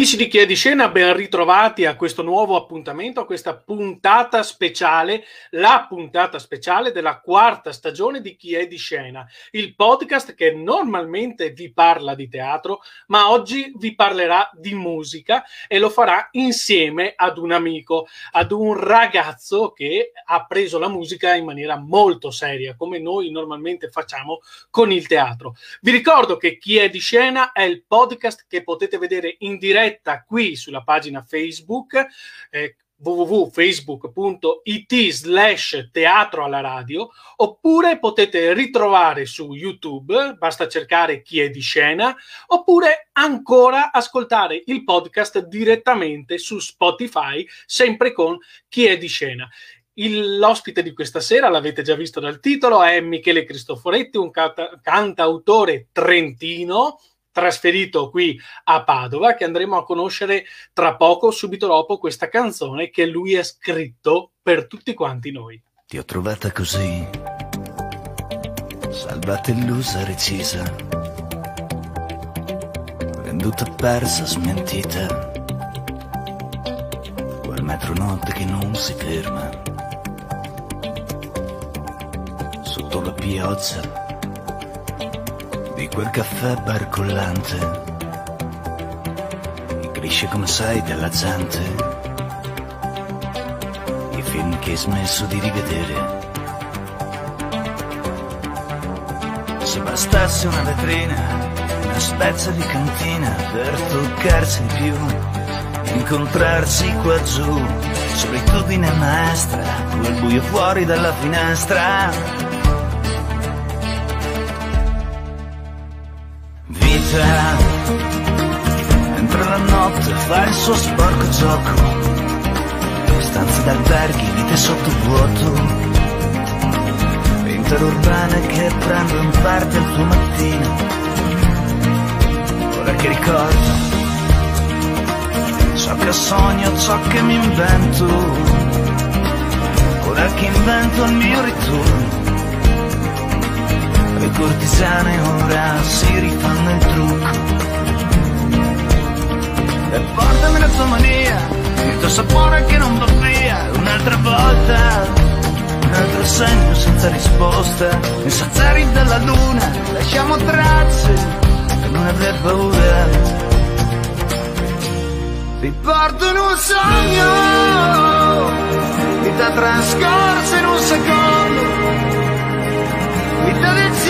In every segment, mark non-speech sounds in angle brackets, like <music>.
Amici di Chi è di Scena, ben ritrovati a questo nuovo appuntamento, a questa puntata speciale, la puntata speciale della quarta stagione di Chi è di Scena, il podcast che normalmente vi parla di teatro, ma oggi vi parlerà di musica e lo farà insieme ad un amico, ad un ragazzo che ha preso la musica in maniera molto seria, come noi normalmente facciamo con il teatro. Vi ricordo che Chi è di Scena è il podcast che potete vedere in diretta diretta qui sulla pagina Facebook. Eh, www.facebook.it slash teatro alla radio oppure potete ritrovare su YouTube, basta cercare chi è di scena, oppure ancora ascoltare il podcast direttamente su Spotify, sempre con chi è di scena. L'ospite di questa sera, l'avete già visto dal titolo, è Michele Cristoforetti, un canta- cantautore trentino trasferito qui a Padova che andremo a conoscere tra poco, subito dopo questa canzone che lui ha scritto per tutti quanti noi. Ti ho trovata così, salvata illusa, recisa, venduta, persa, smentita, quel metronotte che non si ferma, sotto la pioggia di quel caffè barcollante. Che cresce come sai della gente. I film che hai smesso di rivedere. Se bastasse una vetrina una spezza di cantina per toccarsi di più incontrarsi qua giù solitudine maestra quel buio fuori dalla finestra vita Mentre la notte fa il suo sporco gioco. Stanze d'alberghi, vite sotto vuoto. Interurbane che prendono parte al tuo mattino. Ora che ricordo Ciò che sogno, ciò che mi invento. Ora che invento il mio ritorno cortisane ora si rifanno il trucco. E portami la tua mania, il tuo sapore che non va via, un'altra volta, un altro segno senza risposta, i sazzari della luna, lasciamo tracce per non aver paura. Ti porto in un sogno, vita trascorsa in un secondo vita decisa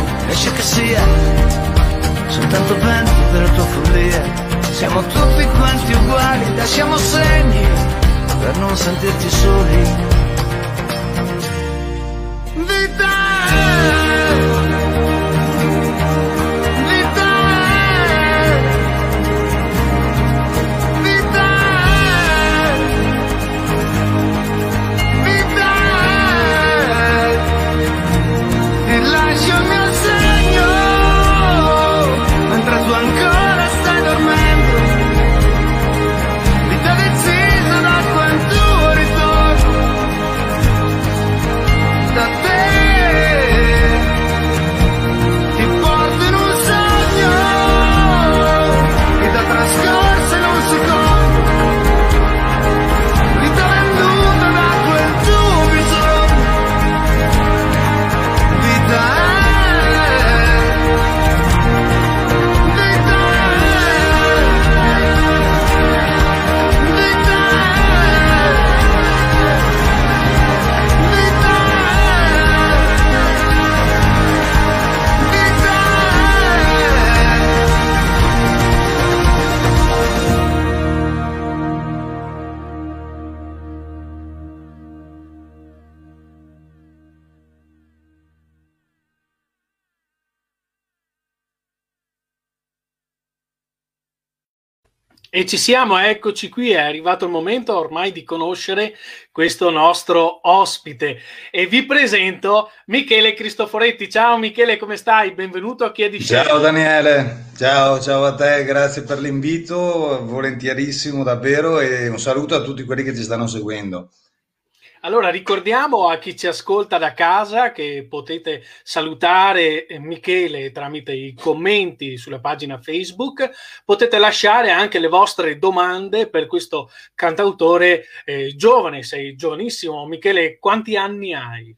lascia che sia soltanto vento per la tua follia. Siamo tutti quanti uguali, lasciamo segni per non sentirci soli. E ci siamo, eccoci qui, è arrivato il momento ormai di conoscere questo nostro ospite e vi presento Michele Cristoforetti. Ciao Michele, come stai? Benvenuto a Chiedi Ciao Scelta. Daniele, ciao, ciao a te, grazie per l'invito, volentierissimo davvero e un saluto a tutti quelli che ci stanno seguendo. Allora, ricordiamo a chi ci ascolta da casa che potete salutare eh, Michele tramite i commenti sulla pagina Facebook, potete lasciare anche le vostre domande per questo cantautore eh, giovane, sei giovanissimo. Michele, quanti anni hai?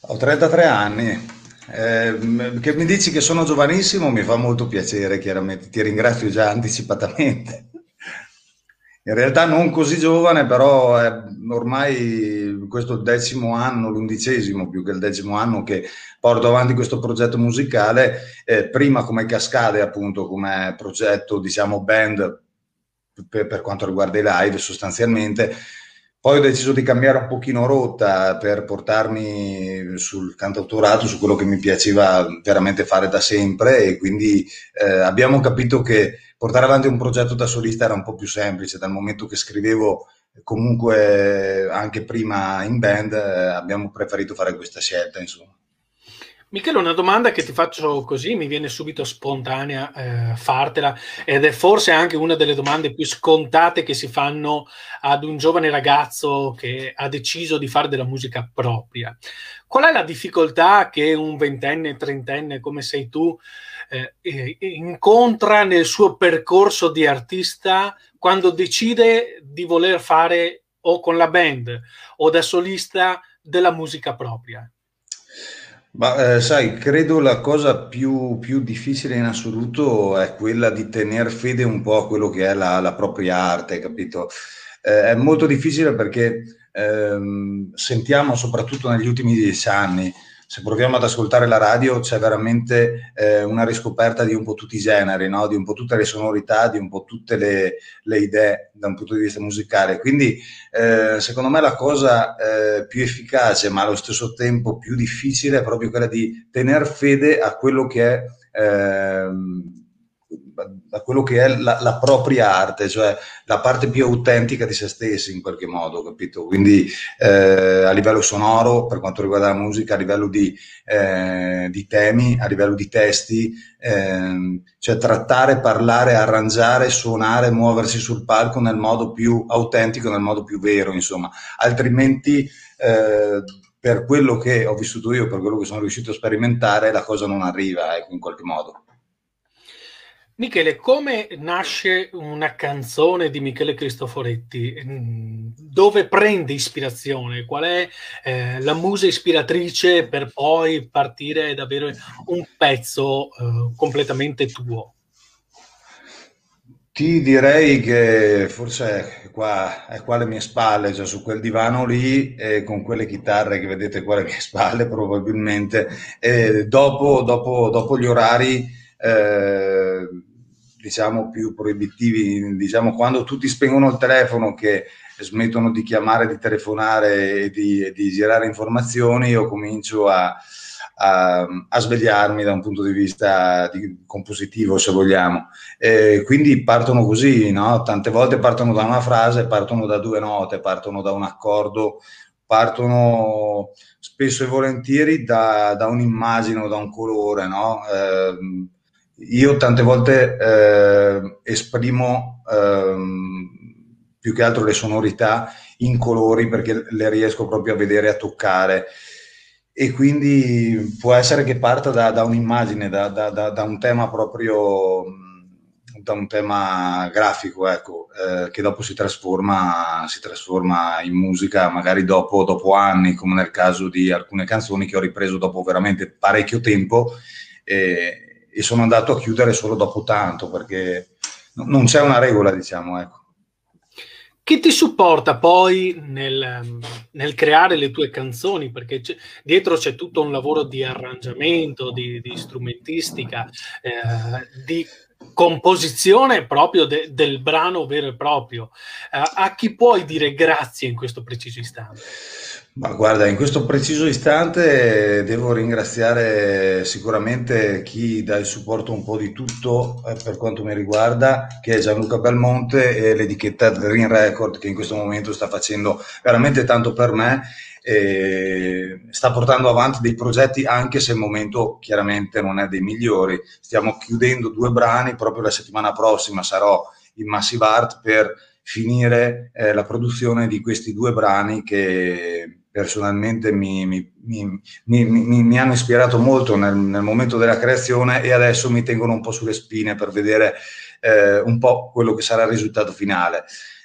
Ho 33 anni. Eh, che mi dici che sono giovanissimo mi fa molto piacere, chiaramente, ti ringrazio già anticipatamente in realtà non così giovane, però è ormai questo il decimo anno, l'undicesimo più che il decimo anno che porto avanti questo progetto musicale, eh, prima come Cascade appunto, come progetto diciamo band per, per quanto riguarda i live sostanzialmente, poi ho deciso di cambiare un pochino rotta per portarmi sul cantautorato, su quello che mi piaceva veramente fare da sempre e quindi eh, abbiamo capito che portare avanti un progetto da solista era un po' più semplice dal momento che scrivevo comunque anche prima in band eh, abbiamo preferito fare questa scelta insomma. Michele, una domanda che ti faccio così, mi viene subito spontanea eh, fartela ed è forse anche una delle domande più scontate che si fanno ad un giovane ragazzo che ha deciso di fare della musica propria. Qual è la difficoltà che un ventenne, trentenne come sei tu eh, eh, incontra nel suo percorso di artista quando decide di voler fare o con la band o da solista della musica propria? Ma eh, sai, credo la cosa più, più, difficile in assoluto è quella di tenere fede un po' a quello che è la, la propria arte, capito? Eh, è molto difficile perché ehm, sentiamo soprattutto negli ultimi dieci anni se proviamo ad ascoltare la radio c'è veramente eh, una riscoperta di un po' tutti i generi, no? di un po' tutte le sonorità, di un po' tutte le, le idee da un punto di vista musicale. Quindi eh, secondo me la cosa eh, più efficace ma allo stesso tempo più difficile è proprio quella di tener fede a quello che è ehm, da quello che è la, la, propria arte, cioè la parte più autentica di se stessi in qualche modo, capito? Quindi eh, a livello sonoro, per quanto riguarda la musica, a livello di, eh, di temi, a livello di testi, eh, cioè trattare, parlare, arrangiare, suonare, muoversi sul palco nel modo più autentico, nel modo più vero, insomma. Altrimenti eh, per quello che ho vissuto io, per quello che sono riuscito a sperimentare, la cosa non arriva, ecco, in qualche modo. Michele, come nasce una canzone di Michele Cristoforetti? Mm, dove prende ispirazione? Qual è eh, la musa ispiratrice per poi partire ed avere un pezzo eh, completamente tuo? Ti direi che forse qua, è qua alle mie spalle, cioè su quel divano lì, e con quelle chitarre che vedete qua alle mie spalle <laughs> probabilmente, dopo, dopo, dopo gli orari eh, diciamo più proibitivi, diciamo quando tutti spengono il telefono che smettono di chiamare, di telefonare e di, di girare informazioni, io comincio a, a, a, svegliarmi da un punto di vista di, compositivo, se vogliamo. E quindi partono così, no? tante volte partono da una frase, partono da due note, partono da un accordo, partono spesso e volentieri da, da un'immagine o da un colore, no? eh, io tante volte eh, esprimo eh, più che altro le sonorità in colori perché le riesco proprio a vedere, a toccare e quindi può essere che parta da, da un'immagine, da, da, da, un tema proprio, da un tema grafico, ecco, eh, che dopo si trasforma, si trasforma in musica magari dopo, dopo anni, come nel caso di alcune canzoni che ho ripreso dopo veramente parecchio tempo. E, e sono andato a chiudere solo dopo tanto perché non c'è una regola, diciamo. Ecco. Chi ti supporta poi nel, nel, creare le tue canzoni? Perché c'è, dietro c'è tutto un lavoro di arrangiamento, di, di strumentistica, eh, di composizione proprio de, del brano vero e proprio. Eh, a chi puoi dire grazie in questo preciso istante? Ma guarda, in questo preciso istante devo ringraziare sicuramente chi dà il supporto un po' di tutto eh, per quanto mi riguarda, che è Gianluca Belmonte e l'etichetta Green Record che in questo momento sta facendo veramente tanto per me e sta portando avanti dei progetti anche se il momento chiaramente non è dei migliori. Stiamo chiudendo due brani, proprio la settimana prossima sarò in Massive Art per finire eh, la produzione di questi due brani che personalmente mi, mi, mi, mi hanno ispirato molto nel, nel, momento della creazione e adesso mi tengono un po' sulle spine per vedere eh, un po' quello che sarà il risultato finale.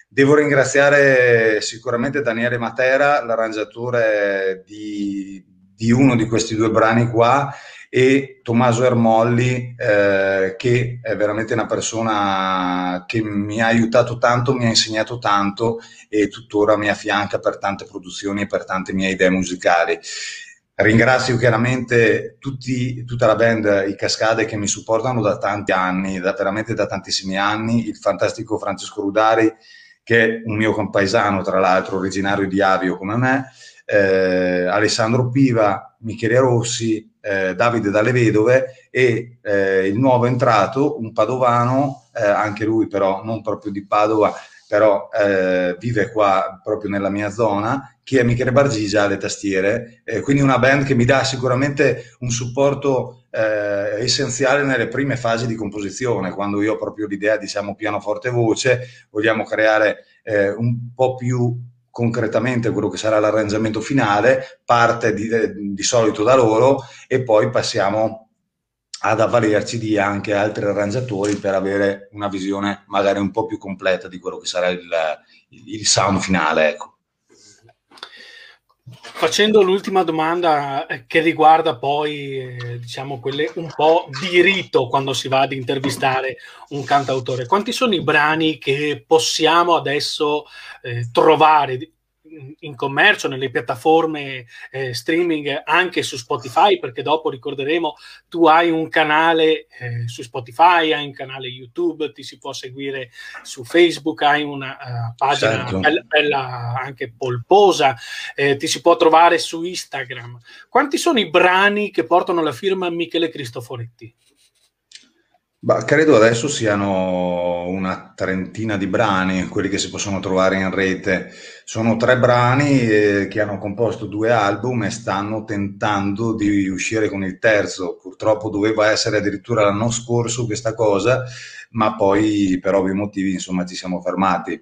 Devo ringraziare sicuramente Daniele Matera, l'arrangiatore di, di uno di questi due brani qua, e Tommaso Ermolli, eh, che è veramente una persona che mi ha aiutato tanto, mi ha insegnato tanto e tuttora mi affianca per tante produzioni e per tante mie idee musicali. Ringrazio chiaramente tutti, tutta la band, i Cascade che mi supportano da tanti anni, da, veramente da tantissimi anni, il fantastico Francesco Rudari, che è un mio compaesano, tra l'altro, originario di Avio come me, eh, Alessandro Piva, Michele Rossi, eh, Davide Dalle Vedove e eh, il nuovo entrato, un padovano, eh, anche lui però non proprio di Padova, però eh, vive qua proprio nella mia zona, che è Michele Bargigia alle tastiere, eh, quindi una band che mi dà sicuramente un supporto eh, essenziale nelle prime fasi di composizione, quando io ho proprio l'idea, diciamo, pianoforte voce, vogliamo creare un po' più concretamente quello che sarà l'arrangiamento finale, parte di, eh, di solito da loro e poi passiamo ad avvalerci di anche altri arrangiatori per avere una visione magari un po' più completa di quello che sarà il, il sound finale. Ecco. Facendo l'ultima domanda eh, che riguarda poi, eh, diciamo, quelle un po' di rito quando si va ad intervistare un cantautore, quanti sono i brani che possiamo adesso eh, trovare in commercio nelle piattaforme eh, streaming anche su Spotify perché dopo ricorderemo tu hai un canale eh, su Spotify hai un canale YouTube ti si può seguire su Facebook hai una uh, pagina certo. bella, bella, anche polposa eh, ti si può trovare su Instagram quanti sono i brani che portano la firma Michele Cristoforetti? Bah, credo adesso siano una trentina di brani, quelli che si possono trovare in rete. Sono tre brani eh, che hanno composto due album e stanno tentando di uscire con il terzo. Purtroppo doveva essere addirittura l'anno scorso questa cosa, ma poi per ovvi motivi insomma ci siamo fermati.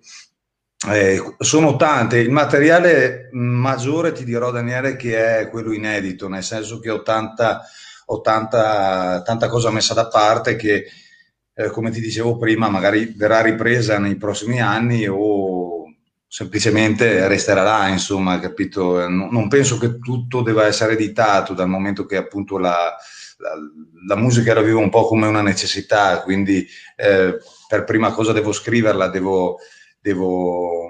Eh, sono tante, il materiale maggiore ti dirò Daniele che è quello inedito, nel senso che ho tanta ho tanta, tanta cosa messa da parte che, eh, come ti dicevo prima, magari verrà ripresa nei prossimi anni o semplicemente resterà là, insomma, capito? Non penso che tutto debba essere editato dal momento che appunto la, la, la musica la vivo un po' come una necessità, quindi eh, per prima cosa devo scriverla, devo, devo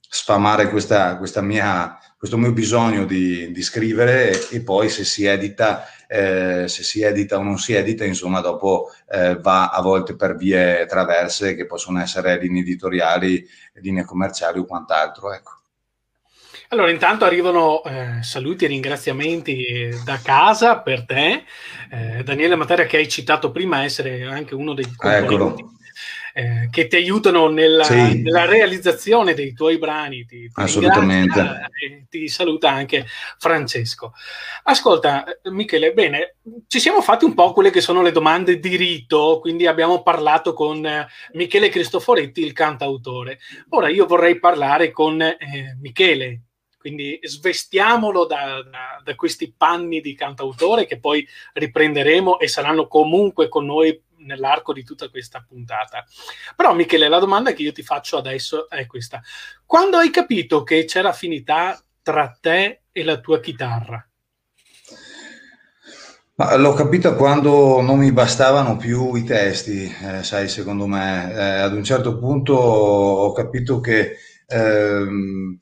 sfamare questa, questa mia, questo mio bisogno di, di scrivere e, poi se si edita eh, se si edita o non si edita, insomma, dopo eh, va a volte per vie traverse che possono essere linee editoriali, linee commerciali o quant'altro. Ecco. Allora, intanto arrivano eh, saluti e ringraziamenti da casa per te, eh, Daniele Matera, che hai citato prima essere anche uno dei componenti Eccolo eh, che ti aiutano nella, sì. nella, realizzazione dei tuoi brani. Ti, ti Assolutamente. Ti saluta anche Francesco. Ascolta, Michele, bene, ci siamo fatti un po' quelle che sono le domande di rito, quindi abbiamo parlato con eh, Michele Cristoforetti, il cantautore. Ora io vorrei parlare con eh, Michele, quindi svestiamolo da, da, da, questi panni di cantautore che poi riprenderemo e saranno comunque con noi nell'arco di tutta questa puntata. Però Michele, la domanda che io ti faccio adesso è questa. Quando hai capito che c'era affinità tra te e la tua chitarra? Ma l'ho capito quando non mi bastavano più i testi, eh, sai, secondo me. Eh, ad un certo punto ho capito che ehm,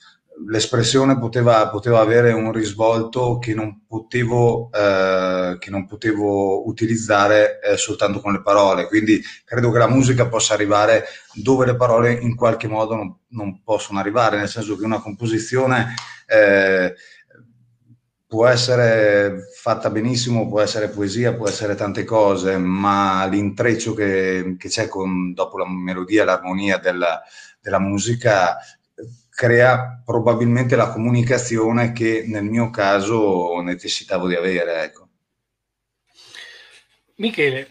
l'espressione poteva, poteva, avere un risvolto che non potevo, eh, che non potevo utilizzare eh, soltanto con le parole. Quindi credo che la musica possa arrivare dove le parole in qualche modo non, non possono arrivare, nel senso che una composizione eh, può essere fatta benissimo, può essere poesia, può essere tante cose, ma l'intreccio che, che c'è con, dopo la melodia l'armonia della, della musica crea probabilmente la comunicazione che nel mio caso necessitavo di avere. Ecco. Michele,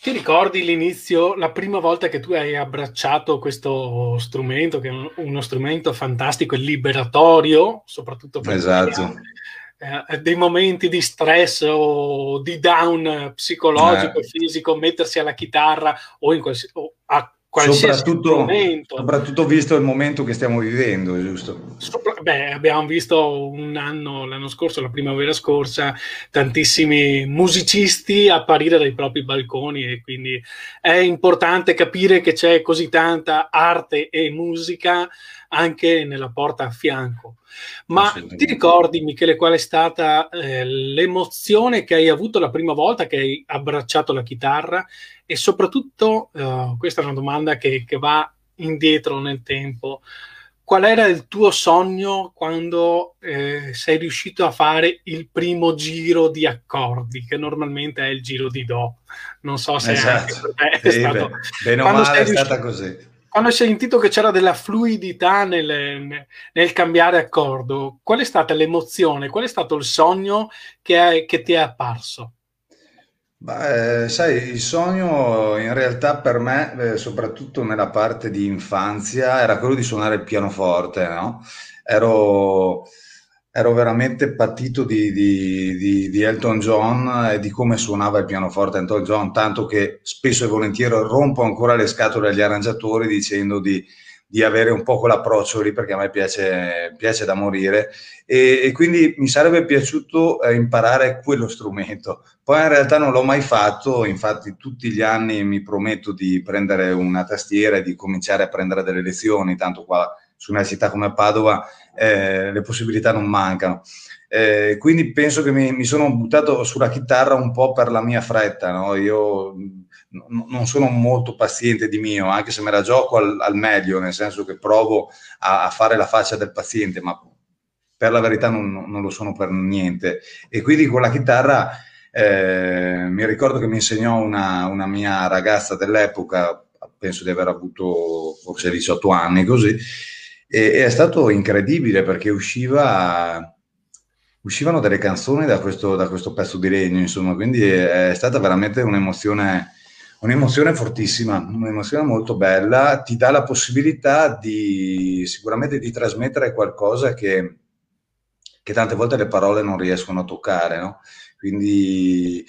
ti ricordi l'inizio, la prima volta che tu hai abbracciato questo strumento, che è uno strumento fantastico e liberatorio, soprattutto per esatto. eh, dei momenti di stress o di down psicologico, eh. fisico, mettersi alla chitarra o, in qualsiasi, o a soprattutto, soprattutto, visto il momento che stiamo vivendo, giusto? Sopra, beh, abbiamo visto un anno, l'anno scorso, la primavera scorsa, tantissimi musicisti apparire dai propri balconi e quindi è importante capire che c'è così tanta arte e musica anche nella porta a fianco. Ma ti ricordi, Michele, qual è stata eh, l'emozione che hai avuto la prima volta che hai abbracciato la chitarra? E soprattutto, eh, questa è una domanda che, che va indietro nel tempo, qual era il tuo sogno quando eh, sei riuscito a fare il primo giro di accordi, che normalmente è il giro di Do? Non so se esatto. è sì, stato... Bene o male è stata così quando hai sentito che c'era della fluidità nel, nel, cambiare accordo, qual è stata l'emozione, qual è stato il sogno che, è, che ti è apparso? Beh, sai, il sogno in realtà per me, eh, soprattutto nella parte di infanzia, era quello di suonare il pianoforte, no? Ero, ero veramente patito di, di, di, di, Elton John e di come suonava il pianoforte Elton John, tanto che spesso e volentieri rompo ancora le scatole agli arrangiatori dicendo di, avere un po' quell'approccio lì perché a me piace, piace da morire e, e, quindi mi sarebbe piaciuto eh, imparare quello strumento. Poi in realtà non l'ho mai fatto, infatti tutti gli anni mi prometto di prendere una tastiera e di cominciare a prendere delle lezioni, tanto qua su una città come Padova eh, le possibilità non mancano. Eh, quindi penso che mi, mi, sono buttato sulla chitarra un po' per la mia fretta, no? io n- non sono molto paziente di mio, anche se me la gioco al, al meglio, nel senso che provo a, a, fare la faccia del paziente, ma per la verità non, non lo sono per niente. E quindi con la chitarra eh, mi ricordo che mi insegnò una, una mia ragazza dell'epoca, penso di aver avuto forse 18 anni così, e, è stato incredibile perché usciva, uscivano delle canzoni da questo, da questo, pezzo di legno, insomma, quindi è, è stata veramente un'emozione, un'emozione fortissima, un'emozione molto bella, ti dà la possibilità di sicuramente di trasmettere qualcosa che, che tante volte le parole non riescono a toccare, no? Quindi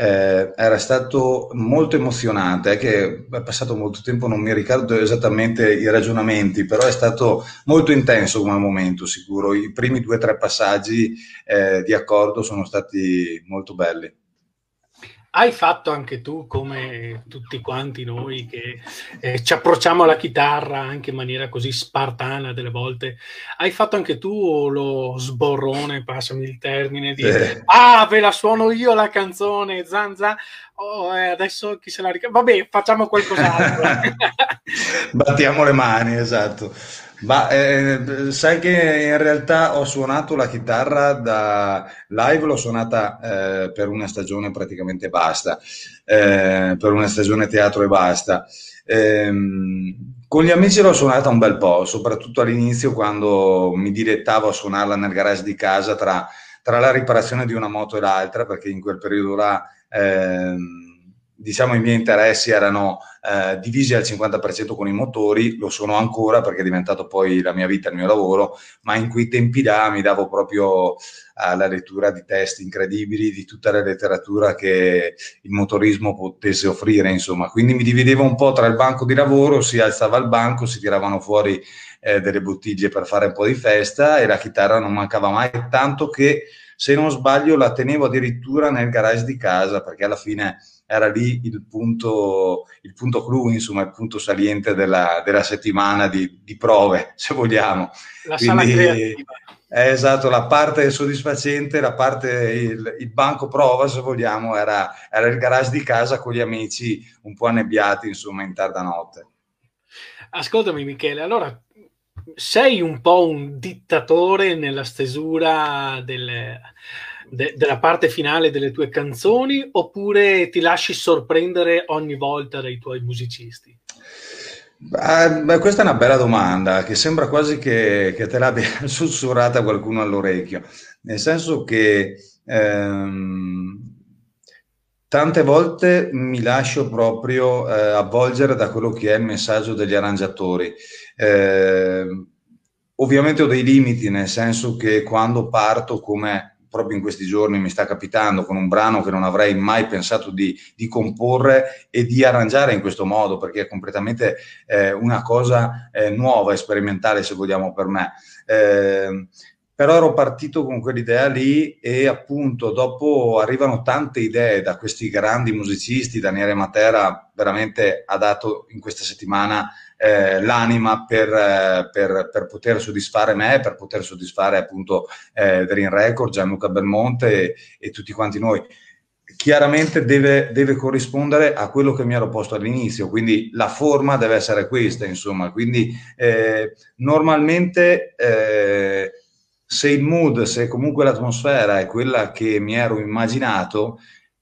eh, era stato molto emozionante, è che è passato molto tempo, non mi ricordo esattamente i ragionamenti, però è stato molto intenso come momento sicuro. I primi due o tre passaggi eh, di accordo sono stati molto belli. Hai fatto anche tu, come tutti quanti noi, che eh, ci approcciamo alla chitarra anche in maniera così spartana delle volte, hai fatto anche tu lo sborrone, passami il termine, di eh. ah, ve la suono io la canzone, zanza, oh, eh, adesso chi se la ricorda? Vabbè, facciamo qualcos'altro. <laughs> Battiamo le mani, esatto. Ma eh, sai che in realtà ho suonato la chitarra da live, l'ho suonata eh, per una stagione praticamente basta, eh, per una stagione teatro e basta. Ehm, con gli amici l'ho suonata un bel po', soprattutto all'inizio quando mi dilettavo a suonarla nel garage di casa tra, tra la riparazione di una moto e l'altra, perché in quel periodo là ehm, diciamo, i miei interessi erano eh, divisi al 50% con i motori, lo sono ancora perché è diventato poi la mia vita, il mio lavoro, ma in quei tempi là mi davo proprio alla lettura di testi incredibili, di tutta la letteratura che il motorismo potesse offrire, insomma. Quindi mi dividevo un po' tra il banco di lavoro, si alzava il banco, si tiravano fuori eh, delle bottiglie per fare un po' di festa e la chitarra non mancava mai, tanto che se non sbaglio la tenevo addirittura nel garage di casa perché alla fine era lì il punto, il punto clou, insomma, il punto saliente della, della settimana di, di, prove, <laughs> se vogliamo. La Quindi, sala creativa. Eh, esatto, la parte soddisfacente, la parte, il, il banco prova, se vogliamo, era, era, il garage di casa con gli amici un po' annebbiati, insomma, in tarda notte. Ascoltami, Michele, allora sei un po' un dittatore nella stesura delle, de, della parte finale delle tue canzoni oppure ti lasci sorprendere ogni volta dai tuoi musicisti? Beh, questa è una bella domanda che sembra quasi che, che te l'abbia <laughs> sussurrata qualcuno all'orecchio, nel senso che ehm, tante volte mi lascio proprio eh, avvolgere da quello che è il messaggio degli arrangiatori. Eh, ovviamente ho dei limiti, nel senso che quando parto come proprio in questi giorni mi sta capitando con un brano che non avrei mai pensato di, di comporre e di arrangiare in questo modo, perché è completamente eh, una cosa eh, nuova sperimentale, se vogliamo, per me. Eh, però ero partito con quell'idea lì e appunto dopo arrivano tante idee da questi grandi musicisti, Daniele Matera veramente ha dato in questa settimana eh, l'anima per, eh, per, per, poter soddisfare me, per poter soddisfare appunto eh, Dream Record, Gianluca Belmonte e, e tutti quanti noi. Chiaramente deve, deve, corrispondere a quello che mi ero posto all'inizio, quindi la forma deve essere questa, insomma, quindi eh, normalmente eh, se il mood, se comunque l'atmosfera è quella che mi ero immaginato,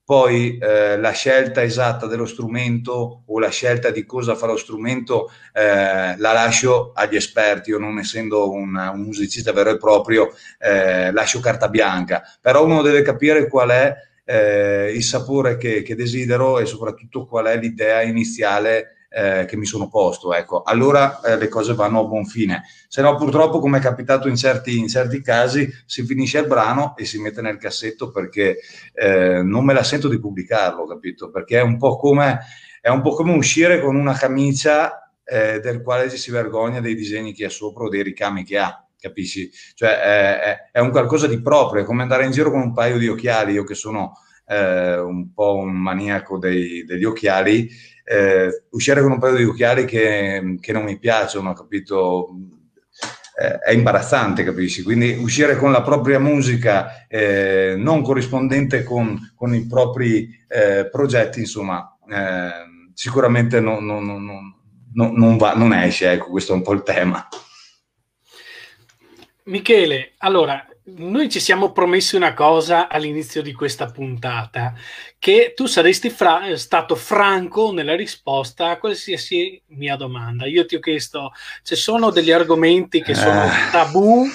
poi eh, la scelta esatta dello strumento o la scelta di cosa fa lo strumento eh, la lascio agli esperti, io non essendo un, un musicista vero e proprio eh, lascio carta bianca, però uno deve capire qual è eh, il sapore che, che, desidero e soprattutto qual è l'idea iniziale eh, che mi sono posto, ecco, allora eh, le cose vanno a buon fine. Se no, purtroppo, come è capitato in certi, in certi casi, si finisce il brano e si mette nel cassetto perché eh, non me la sento di pubblicarlo, capito? Perché è un po' come, è un po come uscire con una camicia eh, del quale ci si vergogna dei disegni che ha sopra o dei ricami che ha capisci? Cioè è, è, un qualcosa di proprio, è come andare in giro con un paio di occhiali, io che sono eh, un po' un maniaco dei, degli occhiali, eh, uscire con un paio di occhiali che, che non mi piacciono, capito? Eh, è imbarazzante, capisci? Quindi uscire con la propria musica eh, non corrispondente con, con i propri eh, progetti, insomma, eh, sicuramente non, non, non, non, va, non esce, ecco, questo è un po' il tema. Michele, allora, noi ci siamo promessi una cosa all'inizio di questa puntata, che tu saresti fra- stato franco nella risposta a qualsiasi mia domanda. Io ti ho chiesto, ci sono degli argomenti che sono eh. tabù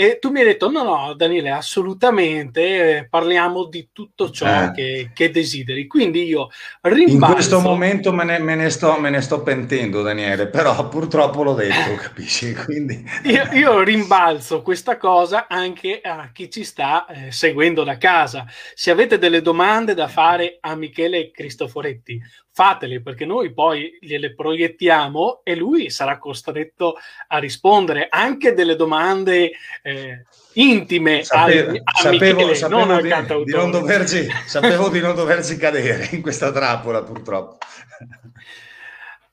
e tu mi hai detto: no, no, Daniele, assolutamente eh, parliamo di tutto ciò eh. che, che, desideri. Quindi io rimbalzo. In questo momento me ne, me, ne sto, me ne, sto, pentendo, Daniele, però purtroppo l'ho detto, <laughs> capisci? Quindi... Io, io, rimbalzo questa cosa anche a chi ci sta eh, seguendo da casa. Se avete delle domande da fare a Michele Cristoforetti, fatele perché noi poi gliele proiettiamo e lui sarà costretto a rispondere anche delle domande eh, intime sapevo, a, a sapevo, Michele, sapevo non di, al di non doverci, <laughs> sapevo di non doverci cadere in questa trappola purtroppo.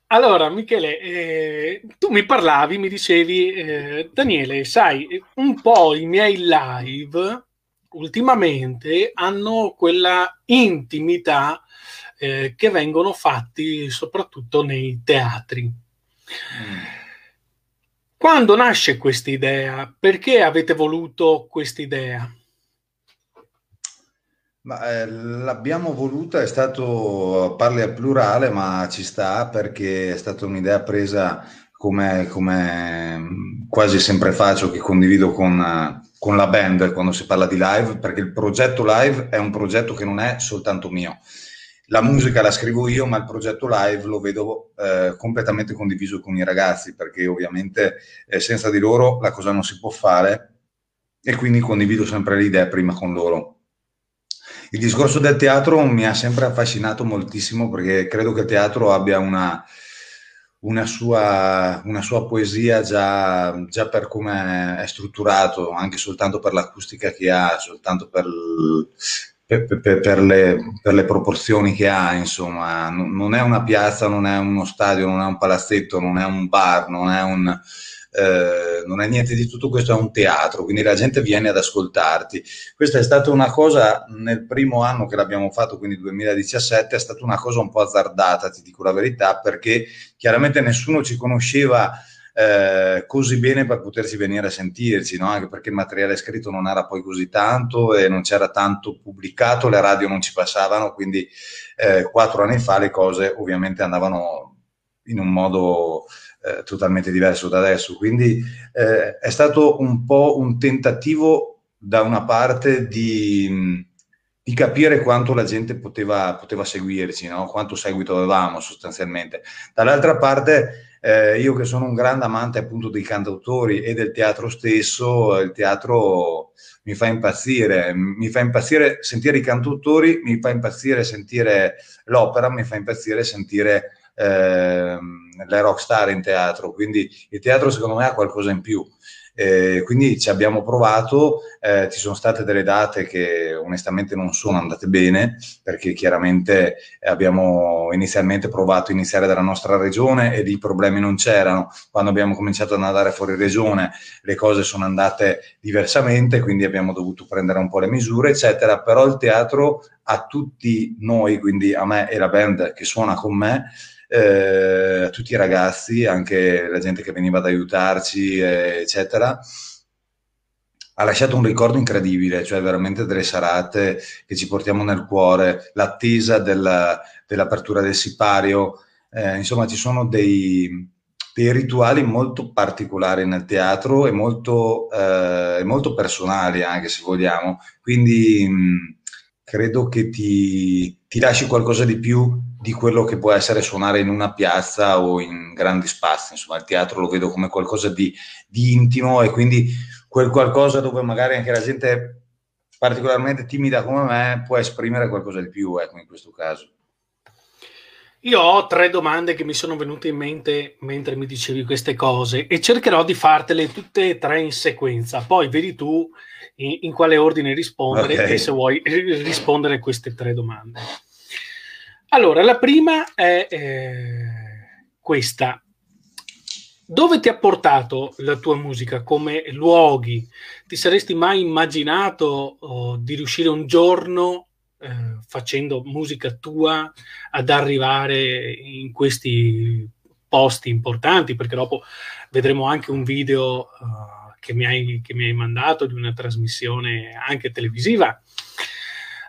Allora, Michele, eh, tu mi parlavi, mi dicevi, eh, Daniele, sai, un po' i miei live ultimamente hanno quella intimità eh, che vengono fatti soprattutto nei teatri. Mm. Quando nasce questa idea? Perché avete voluto questa idea? eh, l'abbiamo voluta, è stato, parli al plurale, ma ci sta perché è stata un'idea presa come, come quasi sempre faccio, che condivido con, con la band quando si parla di live, perché il progetto live è un progetto che non è soltanto mio la musica la scrivo io, ma il progetto live lo vedo eh, completamente condiviso con i ragazzi, perché ovviamente eh, senza di loro la cosa non si può fare e quindi condivido sempre le idee prima con loro. Il discorso del teatro mi ha sempre affascinato moltissimo perché credo che il teatro abbia una, una, sua, una sua, poesia già, già, per come è strutturato, anche soltanto per l'acustica che ha, soltanto per per, per, per, le, per, le, proporzioni che ha, insomma, non è una piazza, non è uno stadio, non è un palazzetto, non è un bar, non è, un, eh, non è niente di tutto questo, è un teatro, quindi la gente viene ad ascoltarti. Questa è stata una cosa nel primo anno che l'abbiamo fatto, quindi 2017, è stata una cosa un po' azzardata, ti dico la verità, perché chiaramente nessuno ci conosceva eh, così bene per poterci venire a sentirci, no? anche perché il materiale scritto non era poi così tanto e non c'era tanto pubblicato, le radio non ci passavano, quindi eh, quattro anni fa le cose ovviamente andavano in un modo eh, totalmente diverso da adesso. Quindi eh, è stato un po' un tentativo da una parte di, di capire quanto la gente poteva, poteva seguirci, no? quanto seguito avevamo sostanzialmente. Dall'altra parte, eh, io che sono un grande amante appunto dei cantautori e del teatro stesso, il teatro mi fa impazzire, mi fa impazzire sentire i cantautori, mi fa impazzire sentire l'opera, mi fa impazzire sentire eh, le rockstar in teatro, quindi il teatro secondo me ha qualcosa in più. Eh, quindi ci abbiamo provato, eh, ci sono state delle date che onestamente non sono andate bene perché chiaramente abbiamo inizialmente provato a iniziare dalla nostra regione ed i problemi non c'erano. Quando abbiamo cominciato ad andare fuori regione le cose sono andate diversamente, quindi abbiamo dovuto prendere un po' le misure, eccetera. Però il teatro a tutti noi, quindi a me e la band che suona con me, eh, a tutti i ragazzi, anche la gente che veniva ad aiutarci, eh, eccetera. Ha lasciato un ricordo incredibile, cioè veramente delle serate che ci portiamo nel cuore, l'attesa della, dell'apertura del sipario, eh, insomma ci sono dei, dei, rituali molto particolari nel teatro e molto, eh, molto personali anche se vogliamo, quindi mh, credo che ti, ti lasci qualcosa di più di quello che può essere suonare in una piazza o in grandi spazi. Insomma, il teatro lo vedo come qualcosa di, di intimo e quindi quel qualcosa dove magari anche la gente particolarmente timida come me può esprimere qualcosa di più, ecco, in questo caso. Io ho tre domande che mi sono venute in mente mentre mi dicevi queste cose e cercherò di fartele tutte e tre in sequenza. Poi vedi tu in, in quale ordine rispondere okay. e se vuoi rispondere a queste tre domande. Allora, la prima è eh, questa. Dove ti ha portato la tua musica come luoghi? Ti saresti mai immaginato oh, di riuscire un giorno eh, facendo musica tua ad arrivare in questi posti importanti? Perché dopo vedremo anche un video uh, che, mi hai, che mi hai mandato di una trasmissione anche televisiva.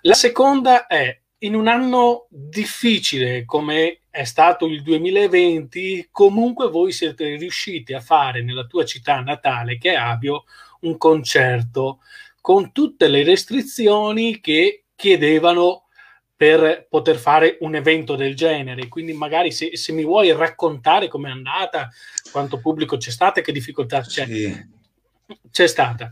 La seconda è in un anno difficile come è stato il 2020, comunque voi siete riusciti a fare nella tua città natale, che è Avio, un concerto con tutte le restrizioni che chiedevano per poter fare un evento del genere. Quindi magari se, se mi vuoi raccontare com'è andata, quanto pubblico c'è stato e che difficoltà c'è, sì. c'è stata.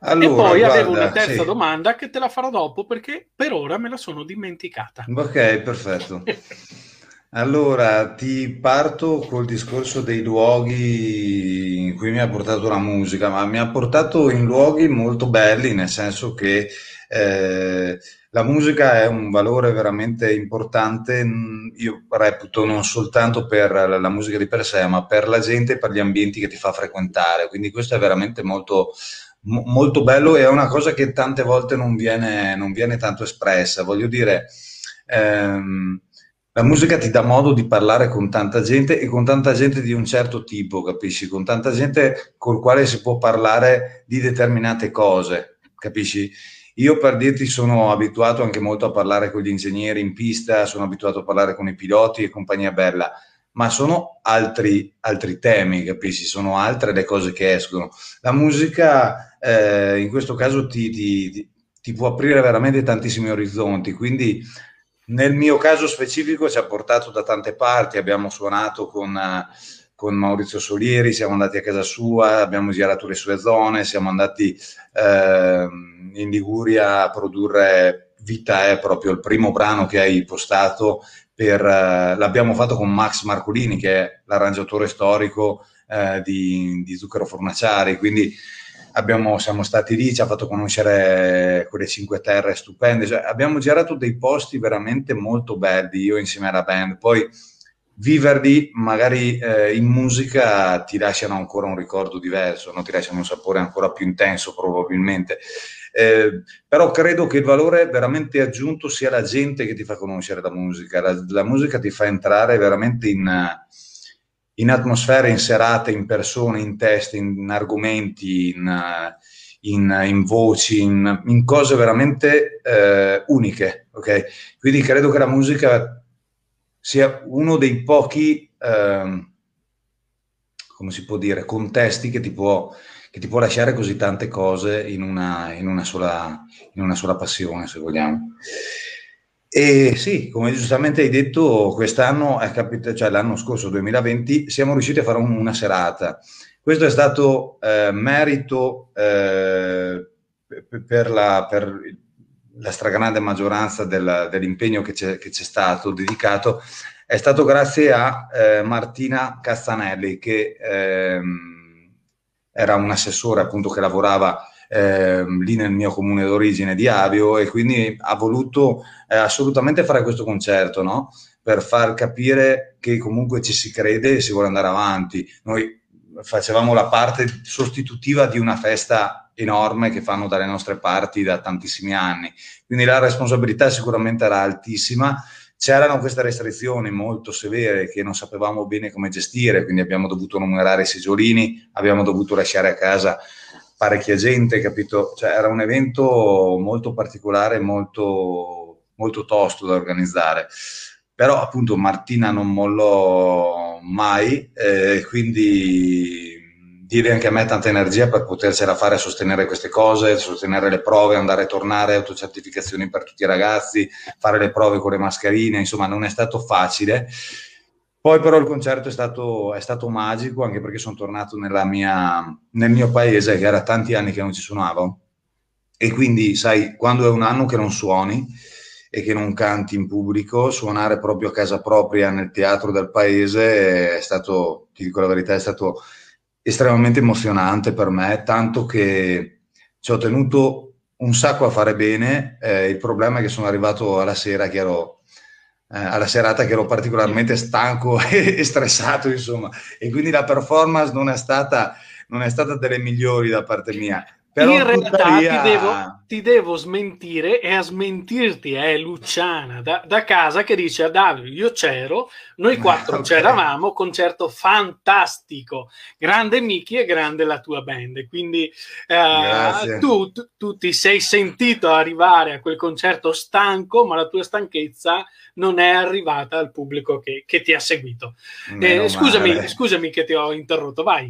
Allora, e poi guarda, avevo una terza sì. domanda che te la farò dopo perché per ora me la sono dimenticata. Ok, perfetto. Allora, ti parto col discorso dei luoghi in cui mi ha portato la musica, ma mi ha portato in luoghi molto belli, nel senso che eh, la musica è un valore veramente importante, io reputo non soltanto per la musica di per sé, ma per la gente e per gli ambienti che ti fa frequentare. Quindi questo è veramente molto, molto bello e è una cosa che tante volte non viene, non viene tanto espressa. Voglio dire, ehm, la musica ti dà modo di parlare con tanta gente e con tanta gente di un certo tipo, capisci? Con tanta gente col quale si può parlare di determinate cose, capisci? Io per dirti sono abituato anche molto a parlare con gli ingegneri in pista, sono abituato a parlare con i piloti e compagnia bella ma sono altri, altri temi, capisci? Sono altre le cose che escono. La musica eh, in questo caso ti, ti, ti, può aprire veramente tantissimi orizzonti, quindi nel mio caso specifico ci ha portato da tante parti, abbiamo suonato con, con Maurizio Solieri, siamo andati a casa sua, abbiamo girato le sue zone, siamo andati eh, in Liguria a produrre Vita è proprio il primo brano che hai postato per, eh, l'abbiamo fatto con Max Marcolini, che è l'arrangiatore storico eh, di, di, Zucchero Fornaciari, quindi abbiamo, siamo stati lì, ci ha fatto conoscere quelle cinque terre stupende, cioè, abbiamo girato dei posti veramente molto belli, io insieme alla band, poi viverli magari eh, in musica ti lasciano ancora un ricordo diverso, no? ti lasciano un sapore ancora più intenso probabilmente. Eh, però credo che il valore veramente aggiunto sia la gente che ti fa conoscere la musica, la, la musica ti fa entrare veramente in, in atmosfere, in serate, in persone, in testi, in argomenti, in, in, in voci, in, in, cose veramente eh, uniche. Okay? Quindi credo che la musica sia uno dei pochi, eh, come si può dire, contesti che ti può, che ti può lasciare così tante cose in una, una, sola, in una sola passione, se vogliamo. E sì, come giustamente hai detto, quest'anno è capitato, cioè l'anno scorso, 2020, siamo riusciti a fare un, una serata. Questo è stato eh, merito eh, per, la, per, la, stragrande maggioranza del, dell'impegno che c'è, che c'è, stato dedicato, è stato grazie a eh, Martina Castanelli, che ehm, era un assessore appunto che lavorava eh, lì nel mio comune d'origine di Avio e quindi ha voluto eh, assolutamente fare questo concerto, no? Per far capire che comunque ci si crede e si vuole andare avanti. Noi facevamo la parte sostitutiva di una festa enorme che fanno dalle nostre parti da tantissimi anni. Quindi la responsabilità sicuramente era altissima. C'erano queste restrizioni molto severe che non sapevamo bene come gestire, quindi abbiamo dovuto numerare i seggiolini, abbiamo dovuto lasciare a casa parecchia gente, capito? Cioè, era un evento molto particolare, molto, molto tosto da organizzare. Però appunto Martina non mollò mai, eh, quindi dire anche a me tanta energia per potercela fare a sostenere queste cose, sostenere le prove, andare e tornare, autocertificazioni per tutti i ragazzi, fare le prove con le mascherine, insomma non è stato facile poi però il concerto è stato, è stato magico anche perché sono tornato mia, nel mio paese che era tanti anni che non ci suonavo. E quindi sai quando è un anno che non suoni e che non canti in pubblico, suonare proprio a casa propria nel teatro del paese è stato, ti dico la verità, è stato estremamente emozionante per me, tanto che ci ho tenuto un sacco a fare bene, eh, il problema è che sono arrivato alla sera che ero alla serata che ero particolarmente stanco <laughs> e, stressato, insomma, e quindi la performance non è stata, non è stata delle migliori da parte mia. Però in realtà tuttavia... ti, devo, ti, devo, smentire e a smentirti è Luciana da, da, casa che dice a Davide io c'ero, noi <laughs> quattro okay. c'eravamo, concerto fantastico, grande Miki e grande la tua band, quindi eh, tu, tu, tu, ti sei sentito arrivare a quel concerto stanco ma la tua stanchezza non è arrivata al pubblico che, che ti ha seguito. Eh, scusami, scusami che ti ho interrotto, vai.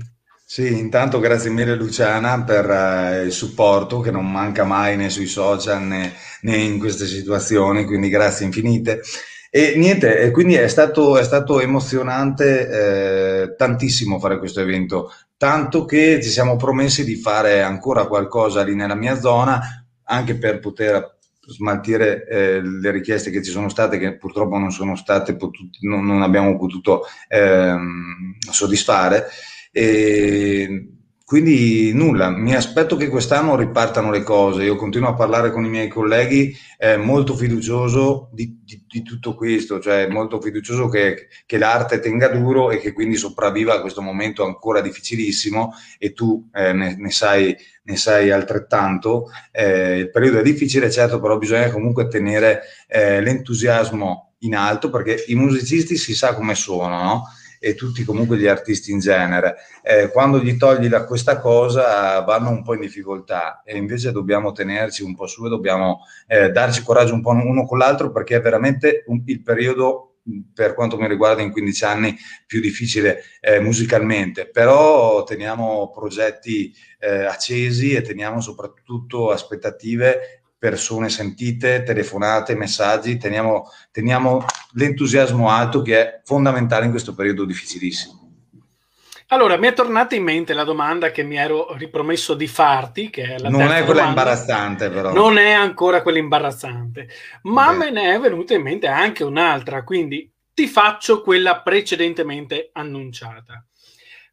Sì, intanto grazie mille Luciana per uh, il supporto che non manca mai né sui social né, né in queste situazioni, quindi grazie infinite. E niente, quindi è stato, è stato emozionante eh, tantissimo fare questo evento, tanto che ci siamo promessi di fare ancora qualcosa lì nella mia zona, anche per poter smaltire eh, le richieste che ci sono state, che purtroppo non state potute, non, non abbiamo potuto ehm, soddisfare. E quindi nulla, mi aspetto che quest'anno ripartano le cose. Io continuo a parlare con i miei colleghi, eh, molto fiducioso di, di, di, tutto questo, cioè molto fiducioso che, che, l'arte tenga duro e che quindi sopravviva a questo momento ancora difficilissimo e tu eh, ne, ne, sai, ne, sai, altrettanto. Eh, il periodo è difficile, certo, però bisogna comunque tenere eh, l'entusiasmo in alto perché i musicisti si sa come sono, no? E tutti comunque gli artisti in genere. Eh, quando gli togli da questa cosa vanno un po' in difficoltà e invece dobbiamo tenerci un po' su e dobbiamo eh, darci coraggio un po' uno con l'altro perché è veramente un, il periodo per quanto mi riguarda in 15 anni più difficile eh, musicalmente, però teniamo progetti eh, accesi e teniamo soprattutto aspettative persone sentite, telefonate, messaggi, teniamo, teniamo l'entusiasmo alto che è fondamentale in questo periodo difficilissimo. Allora, mi è tornata in mente la domanda che mi ero ripromesso di farti, che è la Non è quella domanda. imbarazzante, però. Non è ancora quella imbarazzante, ma Beh. me ne è venuta in mente anche un'altra, quindi ti faccio quella precedentemente annunciata.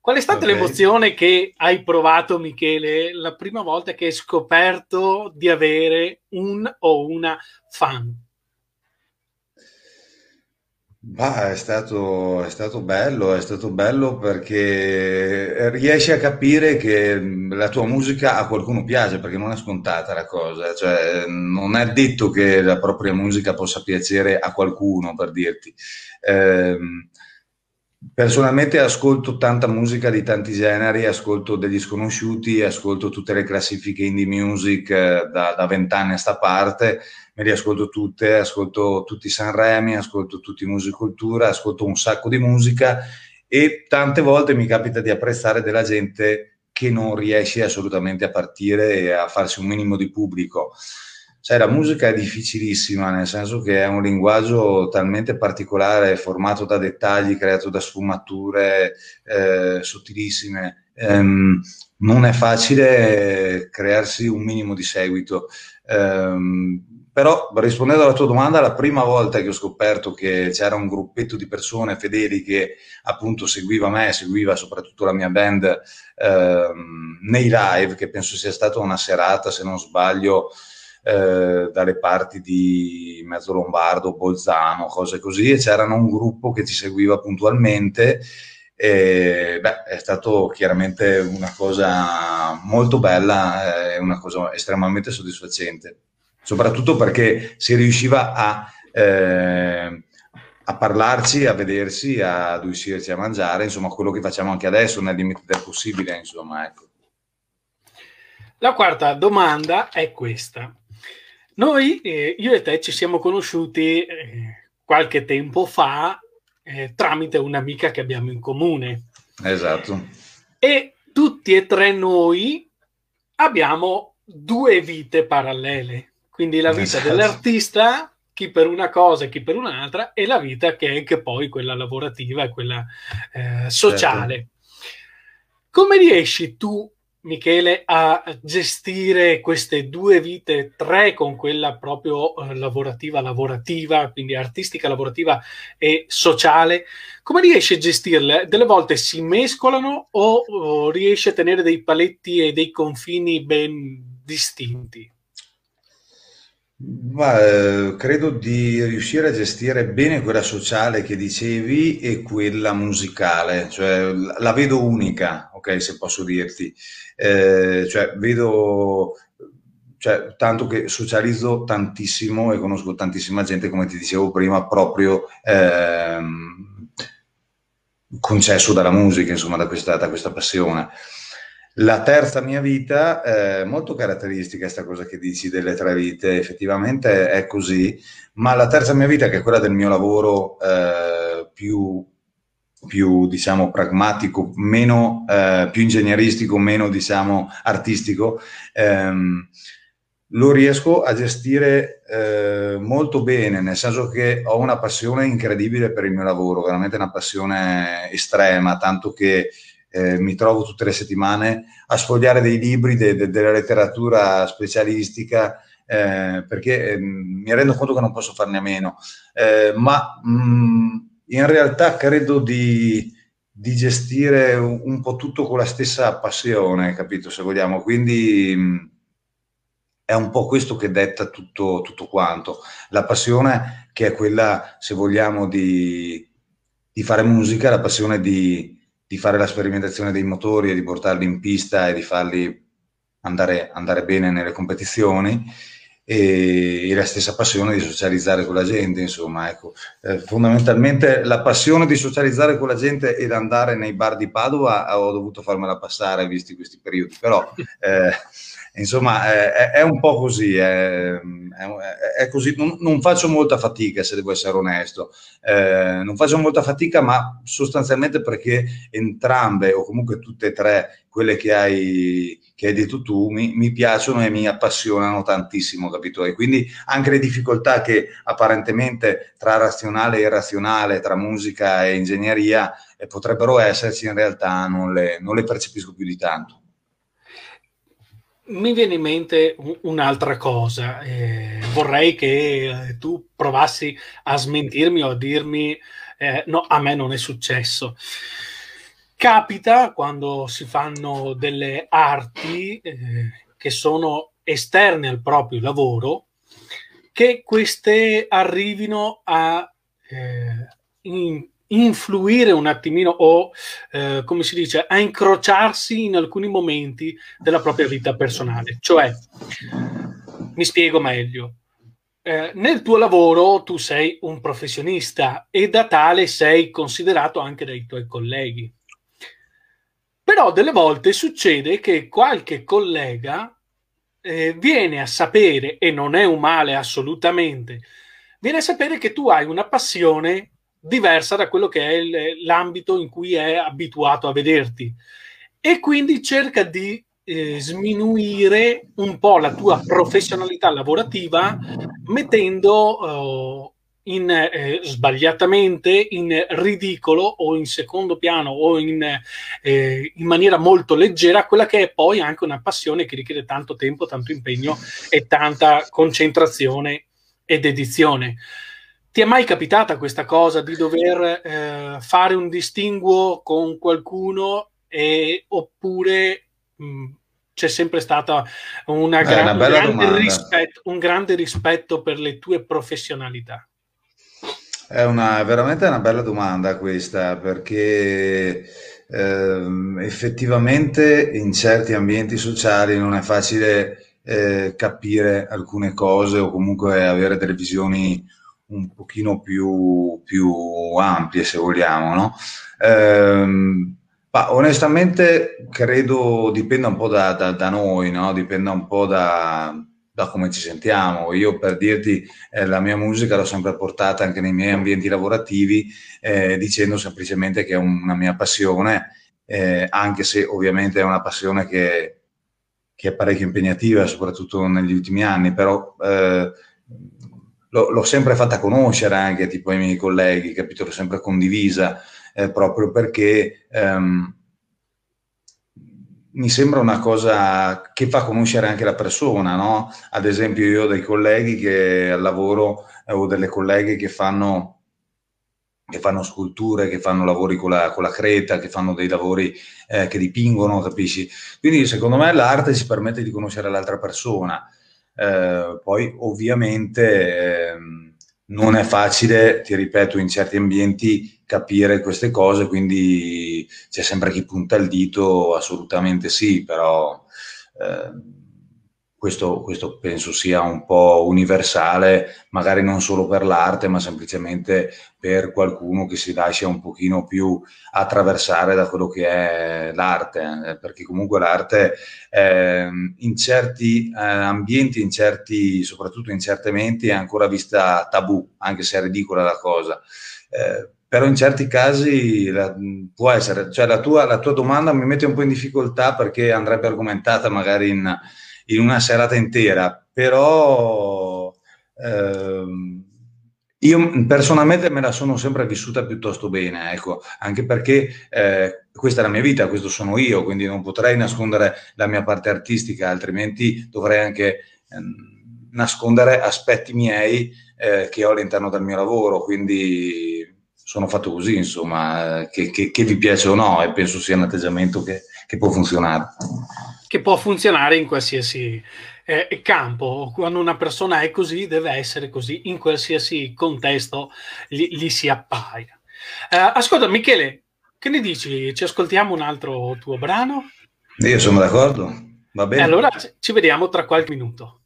Qual è stata okay. l'emozione che hai provato, Michele, la prima volta che hai scoperto di avere un o una fan? Bah, è stato, è stato bello, è stato bello perché riesci a capire che la tua musica a qualcuno piace, perché non è scontata la cosa, cioè non è detto che la propria musica possa piacere a qualcuno, per dirti. Eh, Personalmente ascolto tanta musica di tanti generi, ascolto degli sconosciuti, ascolto tutte le classifiche indie music eh, da vent'anni a sta parte, me li ascolto tutte, ascolto tutti i Sanremi, ascolto tutti Musicultura, ascolto un sacco di musica e tante volte mi capita di apprezzare della gente che non riesce assolutamente a partire e a farsi un minimo di pubblico. Sai, la musica è difficilissima, nel senso che è un linguaggio talmente particolare, formato da dettagli, creato da sfumature eh, sottilissime. Ehm, non è facile crearsi un minimo di seguito. Ehm, però rispondendo alla tua domanda, la prima volta che ho scoperto che c'era un gruppetto di persone fedeli che appunto seguiva me, seguiva soprattutto la mia band ehm, nei live, che penso sia stata una serata, se non sbaglio, eh, dalle parti di Mezzo Lombardo, Bolzano, cose così, e c'erano un gruppo che ci seguiva puntualmente. E, beh, è stato chiaramente una cosa molto bella, eh, una cosa estremamente soddisfacente, soprattutto perché si riusciva a, eh, a parlarci, a vedersi, ad uscirci a mangiare, insomma, quello che facciamo anche adesso nel limite del possibile, insomma, ecco. La quarta domanda è questa. Noi, eh, io e te, ci siamo conosciuti eh, qualche tempo fa eh, tramite un'amica che abbiamo in comune. Esatto. E tutti e tre noi abbiamo due vite parallele. Quindi la vita esatto. dell'artista, chi per una cosa e chi per un'altra, e la vita che è anche poi quella lavorativa e quella eh, sociale. Certo. Come riesci tu Michele, a gestire queste due vite, tre con quella proprio eh, lavorativa, lavorativa, quindi artistica, lavorativa e sociale, come riesci a gestirle? Delle volte si mescolano o, o riesci a tenere dei paletti e dei confini ben distinti? Ma, eh, credo di riuscire a gestire bene quella sociale che dicevi e quella musicale, cioè la vedo unica, ok, se posso dirti. Eh, cioè, vedo, cioè, tanto che socializzo tantissimo e conosco tantissima gente, come ti dicevo prima, proprio ehm, concesso dalla musica, insomma, da questa, da questa passione. La terza mia vita è molto caratteristica questa cosa che dici delle tre vite, effettivamente è così, ma la terza mia vita, che è quella del mio lavoro eh, più, più, diciamo, pragmatico, meno, eh, più ingegneristico, meno, diciamo, artistico, ehm, lo riesco a gestire eh, molto bene, nel senso che ho una passione incredibile per il mio lavoro, veramente una passione estrema, tanto che eh, mi trovo tutte le settimane a sfogliare dei libri de, de, della letteratura specialistica eh, perché eh, mi rendo conto che non posso farne a meno, eh, ma mh, mm, in realtà credo di, di gestire un, un, po' tutto con la stessa passione, capito, se vogliamo. Quindi mh, mm, è un po' questo che detta tutto, tutto quanto. La passione che è quella, se vogliamo, di, di fare musica, la passione di, di fare la sperimentazione dei motori e di portarli in pista e di farli andare, andare bene nelle competizioni e, la stessa passione di socializzare con la gente, insomma, ecco. Eh, fondamentalmente la passione di socializzare con la gente ed andare nei bar di Padova ho dovuto farmela passare visti questi periodi, però eh, insomma è, è, un po' così, è, è, così. Non, non, faccio molta fatica se devo essere onesto, eh, non faccio molta fatica ma sostanzialmente perché entrambe o comunque tutte e tre quelle che hai, che hai detto tu mi, mi, piacciono e mi appassionano tantissimo, capito? E quindi anche le difficoltà che apparentemente tra razionale e irrazionale, tra musica e ingegneria eh, potrebbero esserci, in realtà non le, non le percepisco più di tanto mi viene in mente un'altra cosa. Eh, vorrei che eh, tu provassi a smentirmi o a dirmi eh, no, a me non è successo. Capita quando si fanno delle arti eh, che sono esterne al proprio lavoro che queste arrivino a eh, in, influire un attimino o, eh, come si dice, a incrociarsi in alcuni momenti della propria vita personale. Cioè, mi spiego meglio. eh, nel tuo lavoro tu sei un professionista e da tale sei considerato anche dai tuoi colleghi. Però delle volte succede che qualche collega eh, viene a sapere, e non è un male assolutamente, viene a sapere che tu hai una passione diversa da quello che è il, l'ambito in cui è abituato a vederti e quindi cerca di eh, sminuire un po' la tua professionalità lavorativa mettendo uh, in, eh, sbagliatamente in ridicolo o in secondo piano o in, eh, in, maniera molto leggera quella che è poi anche una passione che richiede tanto tempo, tanto impegno e tanta concentrazione ed edizione. Ti è mai capitata questa cosa di dover eh, fare un distinguo con qualcuno e, oppure mh, c'è sempre stato una, gran, una grande rispetto, un grande rispetto per le tue professionalità? È una, veramente una bella domanda questa, perché eh, effettivamente in certi ambienti sociali non è facile eh, capire alcune cose o comunque avere delle visioni un pochino più, più ampie, se vogliamo, no? Eh, ma onestamente credo dipenda un po' da, da, da noi, no? dipenda un po' da, da, come ci sentiamo. Io per dirti, eh, la mia musica l'ho sempre portata anche nei miei ambienti lavorativi, eh, dicendo semplicemente che è una mia passione, eh, anche se ovviamente è una passione che, che, è parecchio impegnativa, soprattutto negli ultimi anni, però eh, l'ho, sempre fatta conoscere anche tipo ai miei colleghi, capito? L'ho sempre condivisa eh, proprio perché ehm, mi sembra una cosa che fa conoscere anche la persona, no? Ad esempio io ho dei colleghi che al lavoro eh, ho delle colleghe che fanno che fanno sculture, che fanno lavori con la, con la creta, che fanno dei lavori eh, che dipingono, capisci? Quindi secondo me l'arte ci permette di conoscere l'altra persona. Eh, poi ovviamente eh, non è facile, ti ripeto, in certi ambienti capire queste cose, quindi c'è sempre chi punta il dito, assolutamente sì, però eh, questo, questo, penso sia un po' universale, magari non solo per l'arte, ma semplicemente per qualcuno che si lascia un pochino più attraversare da quello che è l'arte, eh, perché comunque l'arte eh, in certi eh, ambienti, in certi, soprattutto in certe menti, è ancora vista tabù, anche se è ridicola la cosa. Eh, però in certi casi la, può essere, cioè la tua, la tua, domanda mi mette un po' in difficoltà perché andrebbe argomentata magari in, in una serata intera, però ehm, io personalmente me la sono sempre vissuta piuttosto bene, ecco, anche perché eh, questa è la mia vita, questo sono io, quindi non potrei nascondere la mia parte artistica, altrimenti dovrei anche eh, nascondere aspetti miei eh, che ho all'interno del mio lavoro, quindi sono fatto così, insomma, che, che, che, vi piace o no, e penso sia un atteggiamento che, che può funzionare. Che può funzionare in qualsiasi eh, campo. Quando una persona è così, deve essere così, in qualsiasi contesto gli, gli si appaia. Eh, ascolta, Michele, che ne dici? Ci ascoltiamo un altro tuo brano? Io sono d'accordo, va bene. E allora ci vediamo tra qualche minuto.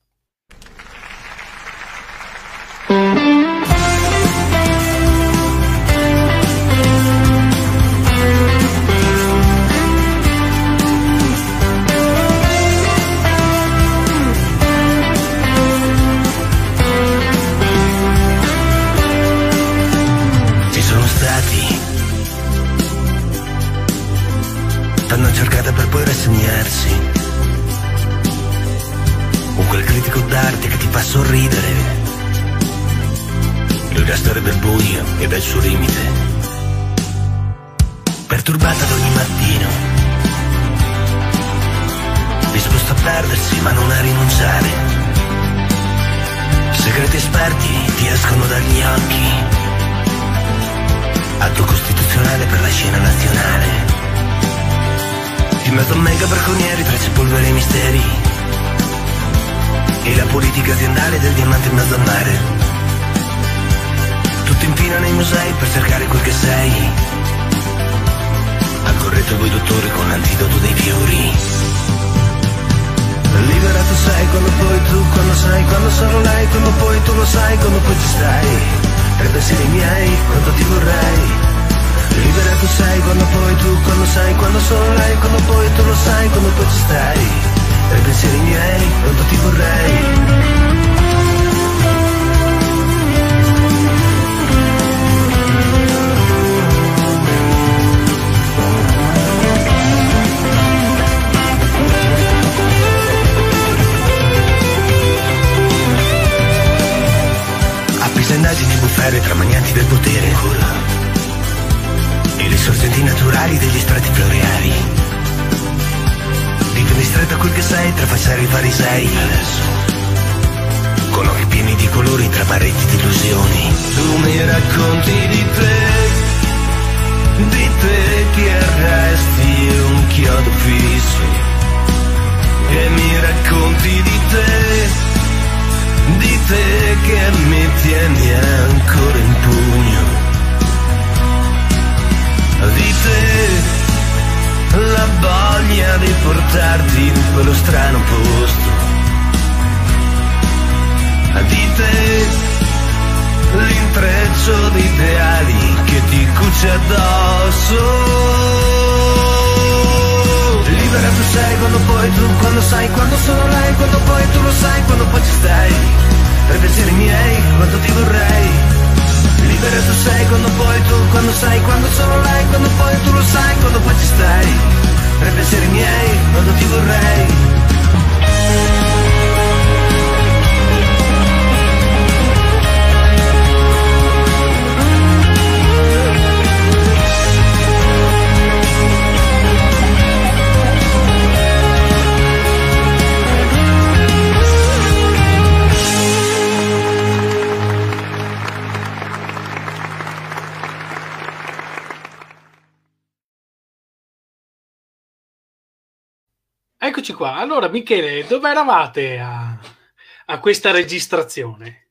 Rassegnarsi. O quel critico d'arte che ti fa sorridere. Il restare del buio e del suo limite. Perturbata ad ogni mattino. Disposto a perdersi ma non a rinunciare. Segreti esperti ti escono dagli occhi. Atto costituzionale per la scena nazionale in mezzo a mega bracconieri, tracce polvere e misteri E la politica aziendale del diamante in mezzo al mare Tutto in fila nei musei per cercare quel che sei Al corretto voi dottore con l'antidoto dei fiori Libera tu sei quando poi tu, quando sai, quando sono lei, quando poi tu lo sai, quando poi ci stai. Tra i pensieri miei, quanto ti vorrei. Libera tu sei quando poi tu, quando sai, quando sono lei, quando poi tu lo sai, quando poi ci stai. Tra i pensieri miei, quanto ti vorrei. indagini bufere tra magnati del potere ancora naturali degli strati floreali. Vivi stretto quel che sei tra passare i farisei adesso con occhi pieni di colori tra pareti di illusioni. Tu mi racconti di te di te che resti un chiodo fisso e mi racconti di te di te che mi tieni ancora in pugno, di te la voglia di portarti in quello strano posto, di te l'intreccio di ideali che ti cuce addosso libera tu sei quando poi tu, quando sai, quando sono lei, quando poi tu lo sai, quando poi ci stai. Per pensieri miei, quanto ti vorrei. Libera tu sei quando poi tu, quando sai, quando sono lei, quando poi tu lo sai, quando poi ci stai. Per pensieri miei, quanto ti vorrei. Eccoci qua. Allora, Michele, dove eravate a, a questa registrazione?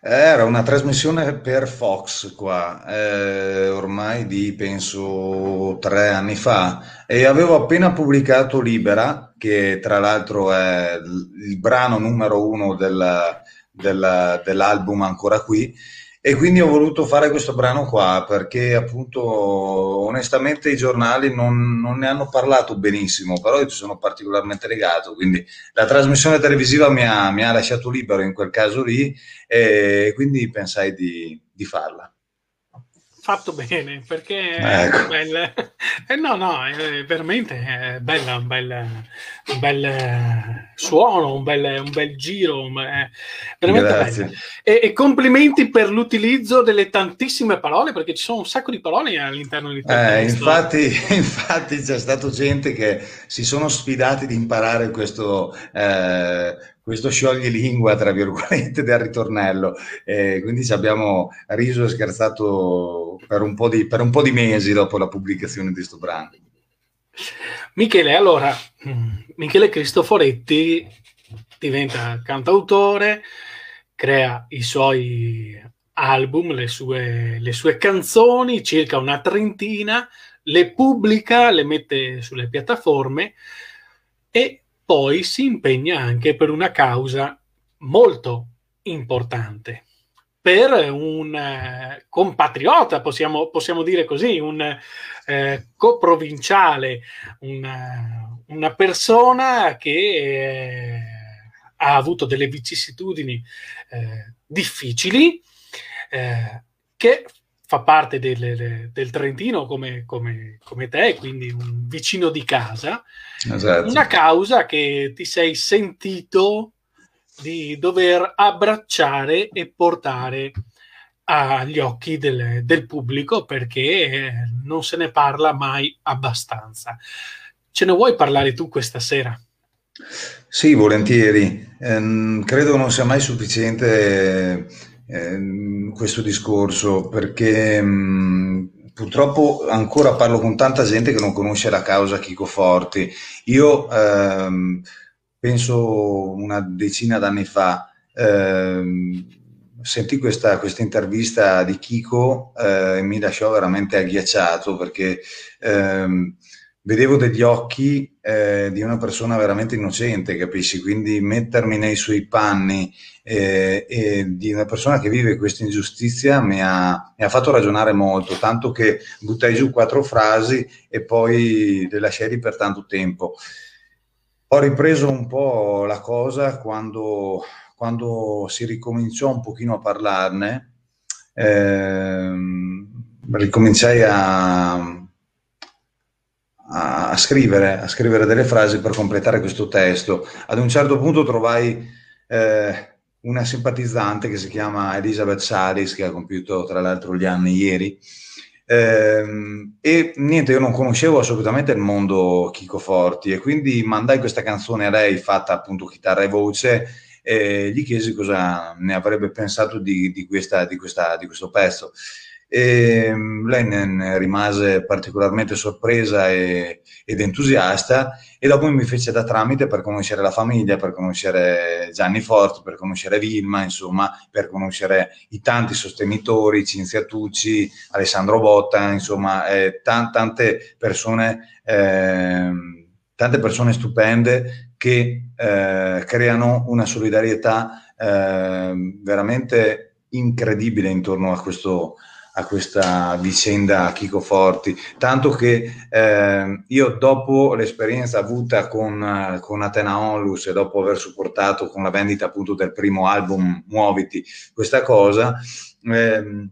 Era una trasmissione per Fox qua, eh, ormai di penso tre anni fa, e avevo appena pubblicato Libera, che tra l'altro è il brano numero uno del, del, dell'album Ancora qui, e quindi ho voluto fare questo brano qua perché appunto onestamente i giornali non, non, ne hanno parlato benissimo, però io ci sono particolarmente legato, quindi la trasmissione televisiva mi ha, mi ha lasciato libero in quel caso lì e quindi pensai di, di farla fatto bene perché ecco. bella. Eh, no, no, è veramente è bella, un bel, un bel suono, un bel, un bel giro, è veramente bello. E, e, complimenti per l'utilizzo delle tantissime parole perché ci sono un sacco di parole all'interno di eh, infatti, <laughs> infatti c'è stato gente che si sono sfidati di imparare questo, eh, questo scioglilingua, tra virgolette, del ritornello. Eh, quindi ci abbiamo riso e scherzato per un, po di, per un po' di mesi dopo la pubblicazione di questo brano. Michele, allora, Michele Cristoforetti diventa cantautore, crea i suoi album, le sue, le sue canzoni, circa una trentina, le pubblica, le mette sulle piattaforme e poi si impegna anche per una causa molto importante, per un eh, compatriota, possiamo, possiamo, dire così, un eh, coprovinciale, una, una, persona che eh, ha avuto delle vicissitudini eh, difficili, eh, che fa parte del, del Trentino come, come, come, te, quindi un vicino di casa, esatto. una causa che ti sei sentito di dover abbracciare e portare agli occhi del, del pubblico perché non se ne parla mai abbastanza. Ce ne vuoi parlare tu questa sera? Sì, volentieri. Eh, credo non sia mai sufficiente Ehm, questo discorso perché mh, purtroppo ancora parlo con tanta gente che non conosce la causa Chico Forti. Io ehm, penso una decina d'anni fa ehm, sentì questa, questa, intervista di Chico eh, e mi lasciò veramente agghiacciato perché ehm, vedevo degli occhi eh, di una persona veramente innocente, capisci? Quindi mettermi nei suoi panni eh, e di una persona che vive questa ingiustizia mi ha, mi ha, fatto ragionare molto, tanto che buttai giù quattro frasi e poi le lasciai per tanto tempo. Ho ripreso un po' la cosa quando, quando si ricominciò un pochino a parlarne. Eh, ricominciai a, a, scrivere, a scrivere delle frasi per completare questo testo. Ad un certo punto trovai eh, una simpatizzante che si chiama Elisabeth Saris, che ha compiuto tra l'altro gli anni ieri. Eh, e niente, io non conoscevo assolutamente il mondo Chico Forti e quindi mandai questa canzone a lei fatta appunto chitarra e voce e gli chiesi cosa ne avrebbe pensato di, di, questa, di, questa, di questo pezzo e lei ne rimase particolarmente sorpresa e, ed entusiasta e dopo mi fece da tramite per conoscere la famiglia, per conoscere Gianni Forti, per conoscere Vilma, insomma, per conoscere i tanti sostenitori, Cinzia Tucci, Alessandro Botta, insomma, eh, t- tante persone, eh, tante persone stupende che eh, creano una solidarietà eh, veramente incredibile intorno a questo, a questa vicenda Chico Forti, tanto che eh, io dopo l'esperienza avuta con, con Atena Onlus e dopo aver supportato con la vendita appunto del primo album Muoviti questa cosa, eh,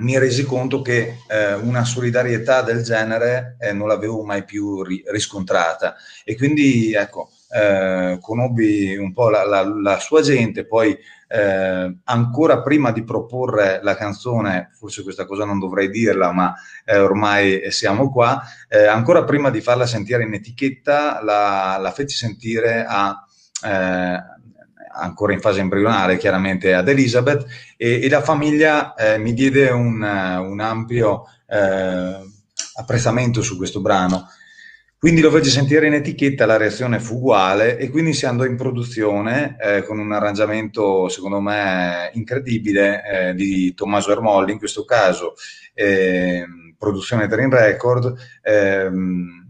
mi resi conto che eh, una solidarietà del genere eh, non l'avevo mai più ri- riscontrata. E quindi ecco, eh, conobbi un po' la, la, la sua gente, poi eh, ancora prima di proporre la canzone, forse questa cosa non dovrei dirla, ma eh, ormai siamo qua, eh, ancora prima di farla sentire in etichetta, la, la feci sentire a eh, ancora in fase embrionale chiaramente ad Elizabeth e, e la famiglia eh, mi diede un, un ampio eh, apprezzamento su questo brano quindi lo feci sentire in etichetta, la reazione fu uguale e quindi si andò in produzione eh, con un arrangiamento secondo me incredibile eh, di Tommaso Ermolli, in questo caso eh, produzione Dream Record. Ehm,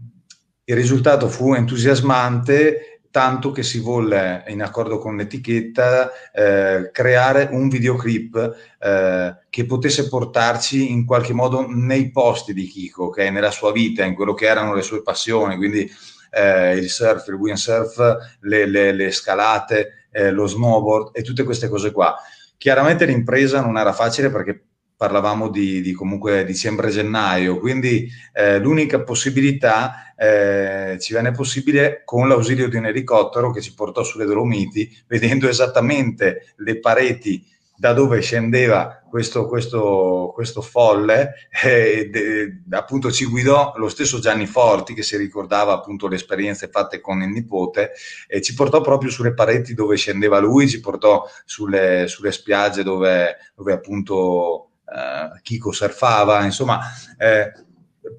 il risultato fu entusiasmante tanto che si volle, in accordo con l'etichetta, eh, creare un videoclip eh, che potesse portarci in qualche modo nei posti di Kiko, okay? nella sua vita, in quello che erano le sue passioni, quindi eh, il surf, il windsurf, le, le, le scalate, eh, lo snowboard e tutte queste cose qua. Chiaramente l'impresa non era facile perché parlavamo di, di comunque dicembre-gennaio, quindi eh, l'unica possibilità eh, ci venne possibile con l'ausilio di un elicottero che ci portò sulle Dolomiti, vedendo esattamente le pareti da dove scendeva questo, questo, questo folle, eh, de, appunto ci guidò lo stesso Gianni Forti che si ricordava appunto le esperienze fatte con il nipote e ci portò proprio sulle pareti dove scendeva lui, ci portò sulle, sulle spiagge dove, dove appunto uh, Kiko surfava, insomma, eh,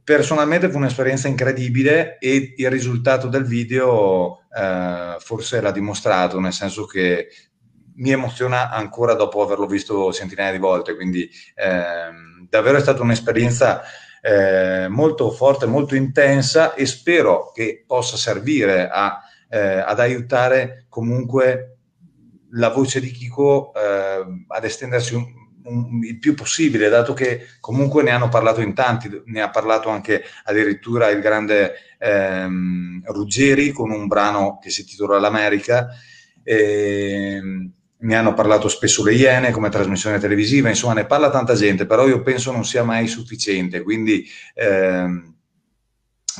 personalmente fu un'esperienza incredibile e il risultato del video eh, forse l'ha dimostrato, nel senso che mi emoziona ancora dopo averlo visto centinaia di volte, quindi eh, davvero è stata un'esperienza eh, molto forte, molto intensa e spero che possa servire a, eh, ad aiutare comunque la voce di Kiko eh, ad estendersi un, il più possibile, dato che comunque ne hanno parlato in tanti, ne ha parlato anche addirittura il grande ehm, Ruggeri con un brano che si intitola L'America, ehm, ne hanno parlato spesso le Iene come trasmissione televisiva, insomma ne parla tanta gente, però io penso non sia mai sufficiente, quindi ehm,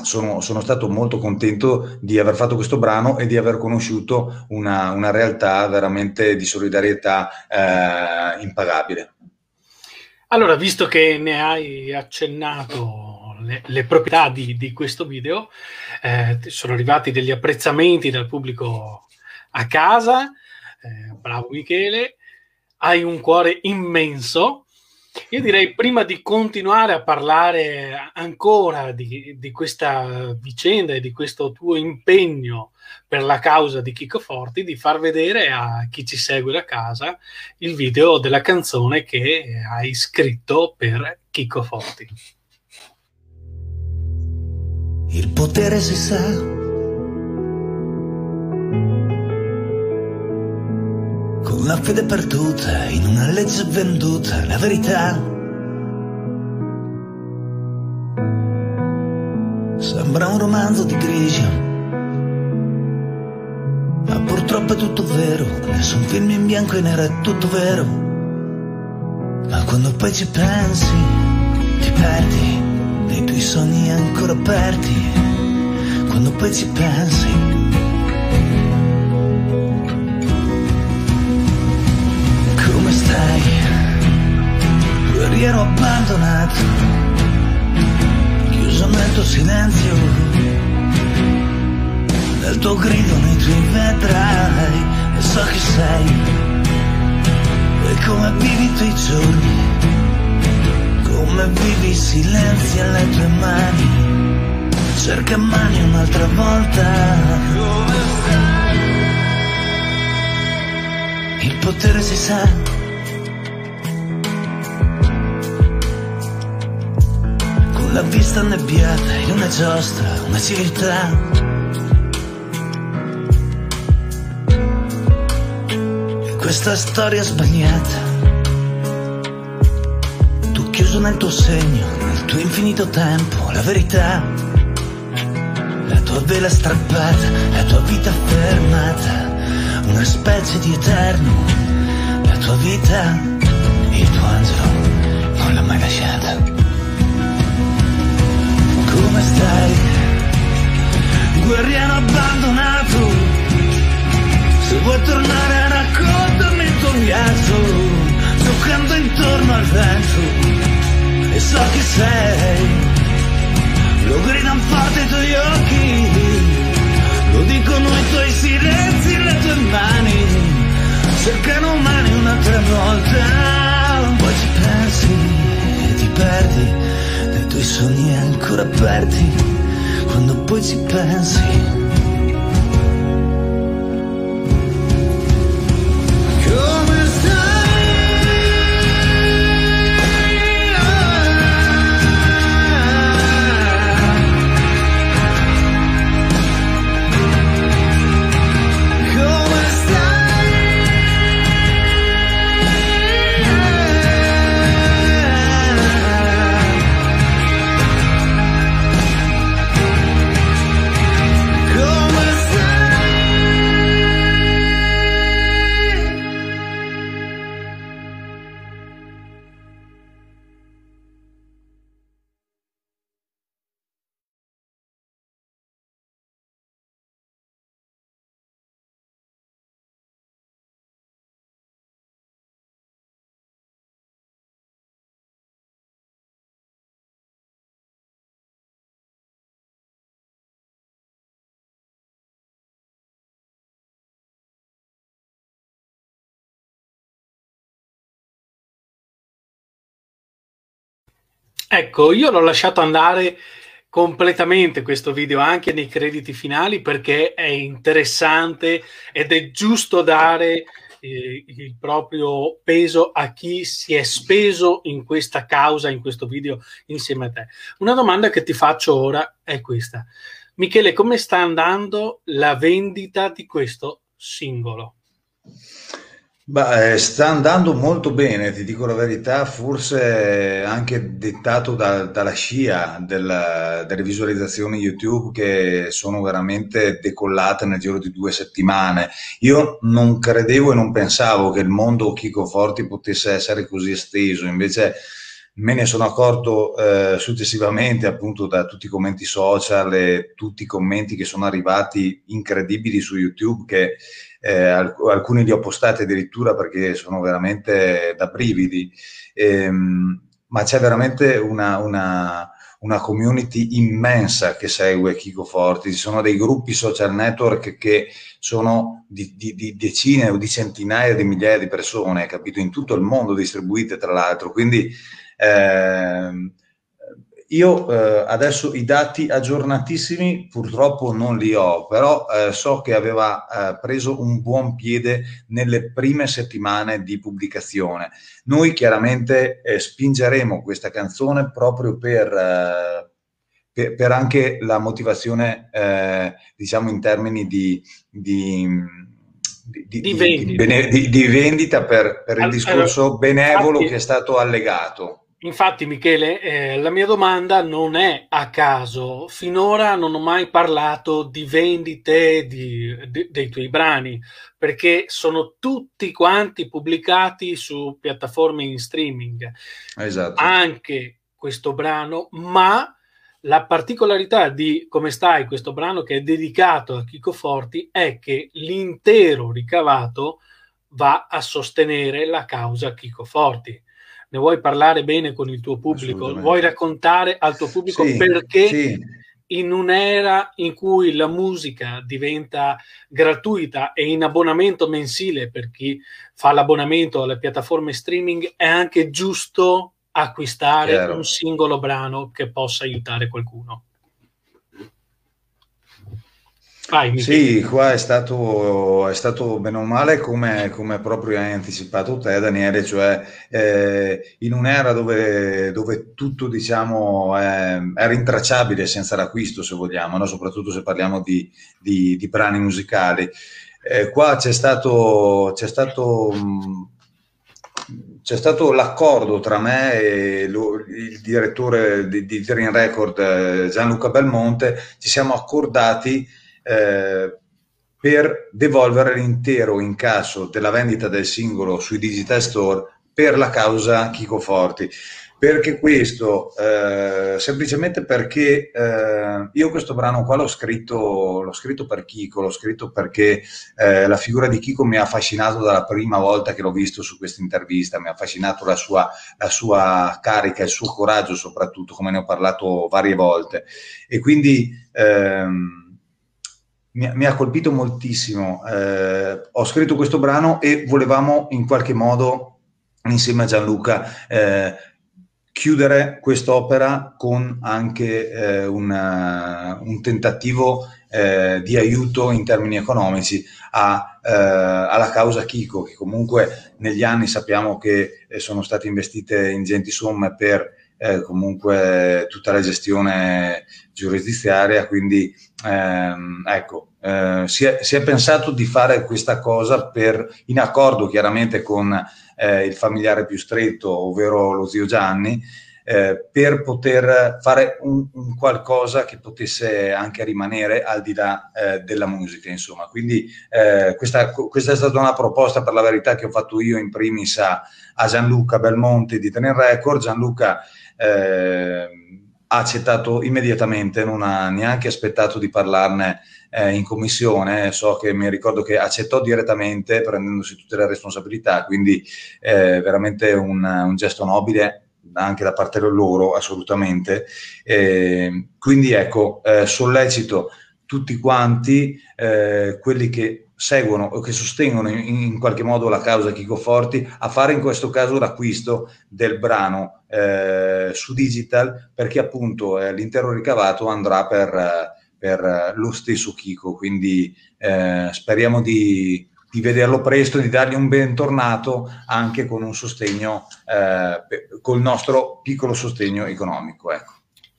sono, sono, stato molto contento di aver fatto questo brano e di aver conosciuto una, una realtà veramente di solidarietà eh, impagabile. Allora, visto che ne hai accennato le, le proprietà di, di, questo video, eh, sono arrivati degli apprezzamenti dal pubblico a casa, eh, bravo Michele, hai un cuore immenso io direi prima di continuare a parlare ancora di, di, questa vicenda e di questo tuo impegno per la causa di Chico Forti, di far vedere a chi ci segue da casa il video della canzone che hai scritto per Chico Forti. Il potere si sa. Con la fede perduta in una legge venduta, la verità. Sembra un romanzo di Grigio. Ma purtroppo è tutto vero, nessun film in bianco e nero è tutto vero. Ma quando poi ci pensi, ti perdi nei tuoi sogni ancora aperti. Quando poi ci pensi, stai? Guerriero abbandonato, chiuso nel tuo silenzio, nel tuo grido nei tuoi vedrai, e so chi sei, e come vivi i tuoi giorni, come vivi i silenzi alle tue mani, cerca mani un'altra volta. Il potere si sa. La vista annebbiata in una giostra, una civiltà. E questa storia sbagliata. Tu chiuso nel tuo segno, nel tuo infinito tempo, la verità. La tua vela strappata, la tua vita fermata una specie di eterno, la tua vita, il tuo angelo non l'ha mai lasciata. Come stai? Guerriero abbandonato, se vuoi tornare raccontami il tuo viaggio, giocando intorno al vento, e so chi sei, lo gridano forte i tuoi occhi. Lo dicono i tuoi silenzi le tue mani, cercano mani un'altra volta. Poi ci pensi e ti perdi tuoi sogni ancora aperti. Quando poi ci pensi. Ecco, io l'ho lasciato andare completamente questo video anche nei crediti finali perché è interessante ed è giusto dare eh, il proprio peso a chi si è speso in questa causa, in questo video insieme a te. Una domanda che ti faccio ora è questa. Michele, come sta andando la vendita di questo singolo? Beh, eh, sta andando molto bene, ti dico la verità, forse anche dettato da- dalla scia della- delle visualizzazioni YouTube che sono veramente decollate nel giro di due settimane. Io non credevo e non pensavo che il mondo Chico Forti potesse essere così esteso, invece me ne sono accorto eh, successivamente appunto da tutti i commenti social e tutti i commenti che sono arrivati incredibili su YouTube che eh, alc- alcuni li ho postati addirittura perché sono veramente da brividi, Ehm, ma c'è veramente una, una- una community immensa che segue Chico Forti, ci sono dei gruppi social network che sono di, di- di decine o di centinaia di migliaia di persone, capito, in tutto il mondo distribuite tra l'altro, quindi ehm, io eh, adesso i dati aggiornatissimi purtroppo non li ho, però eh, so che aveva eh, preso un buon piede nelle prime settimane di pubblicazione. Noi chiaramente eh, spingeremo questa canzone proprio per, eh, per, per, anche la motivazione, eh, diciamo in termini di, di, di, di vendita, bene, vendita per, per, il discorso benevolo infatti, che è stato allegato. Infatti, Michele, eh, la mia domanda non è a caso. Finora non ho mai parlato di vendite di, di, dei tuoi brani, perché sono tutti quanti pubblicati su piattaforme in streaming. Esatto. Anche questo brano, ma la particolarità di Come stai, questo brano che è dedicato a Chico Forti, è che l'intero ricavato va a sostenere la causa Chico Forti. Ne vuoi parlare bene con il tuo pubblico? Vuoi raccontare al tuo pubblico sì, perché sì. in un'era in cui la musica diventa gratuita e in abbonamento mensile per chi fa l'abbonamento alle piattaforme streaming è anche giusto acquistare Chiaro. un singolo brano che possa aiutare qualcuno. Vai, sì, qua è stato, è stato bene o male come, come, proprio hai anticipato te, Daniele, cioè eh, in un'era dove, dove tutto diciamo, è, è, rintracciabile senza l'acquisto, se vogliamo, no? soprattutto se parliamo di, di, di brani musicali. Eh, qua c'è stato, c'è stato mh, c'è stato l'accordo tra me e lo, il direttore di, di Dream Record eh, Gianluca Belmonte, ci siamo accordati eh, per devolvere l'intero incasso della vendita del singolo sui digital store per la causa Chico Forti. Perché questo? Eh, semplicemente perché eh, io questo brano qua l'ho scritto, l'ho scritto per Chico, l'ho scritto perché eh, la figura di Chico mi ha affascinato dalla prima volta che l'ho visto su questa intervista, mi ha affascinato la sua, la sua carica, il suo coraggio soprattutto, come ne ho parlato varie volte. E quindi ehm, mi, mi, ha colpito moltissimo. Eh, ho scritto questo brano e volevamo in qualche modo, insieme a Gianluca, eh, chiudere quest'opera con anche eh, una, un tentativo eh, di aiuto in termini economici a, eh, alla causa Kiko, che comunque negli anni sappiamo che eh, sono state investite ingenti somme per eh, comunque tutta la gestione giurisdiziaria, quindi ehm, ecco, eh, si, è, si, è, pensato di fare questa cosa per, in accordo chiaramente con eh, il familiare più stretto, ovvero lo zio Gianni, eh, per poter fare un, un, qualcosa che potesse anche rimanere al di là eh, della musica, insomma. Quindi eh, questa, questa, è stata una proposta per la verità che ho fatto io in primis a, a Gianluca Belmonte di Tener Record. Gianluca eh, ha accettato immediatamente, non ha neanche aspettato di parlarne eh, in commissione, so che mi ricordo che accettò direttamente prendendosi tutte le responsabilità, quindi eh, veramente un, un, gesto nobile anche da parte loro, assolutamente. Eh, quindi ecco, eh, sollecito tutti quanti eh, quelli che seguono o che sostengono in, in, qualche modo la causa Chico Forti a fare in questo caso l'acquisto del brano eh, su digital perché appunto eh, l'intero ricavato andrà per per eh, lo stesso Kiko, quindi eh, speriamo di, di, vederlo presto, di dargli un bentornato anche con un sostegno, eh, col nostro piccolo sostegno economico. Ecco.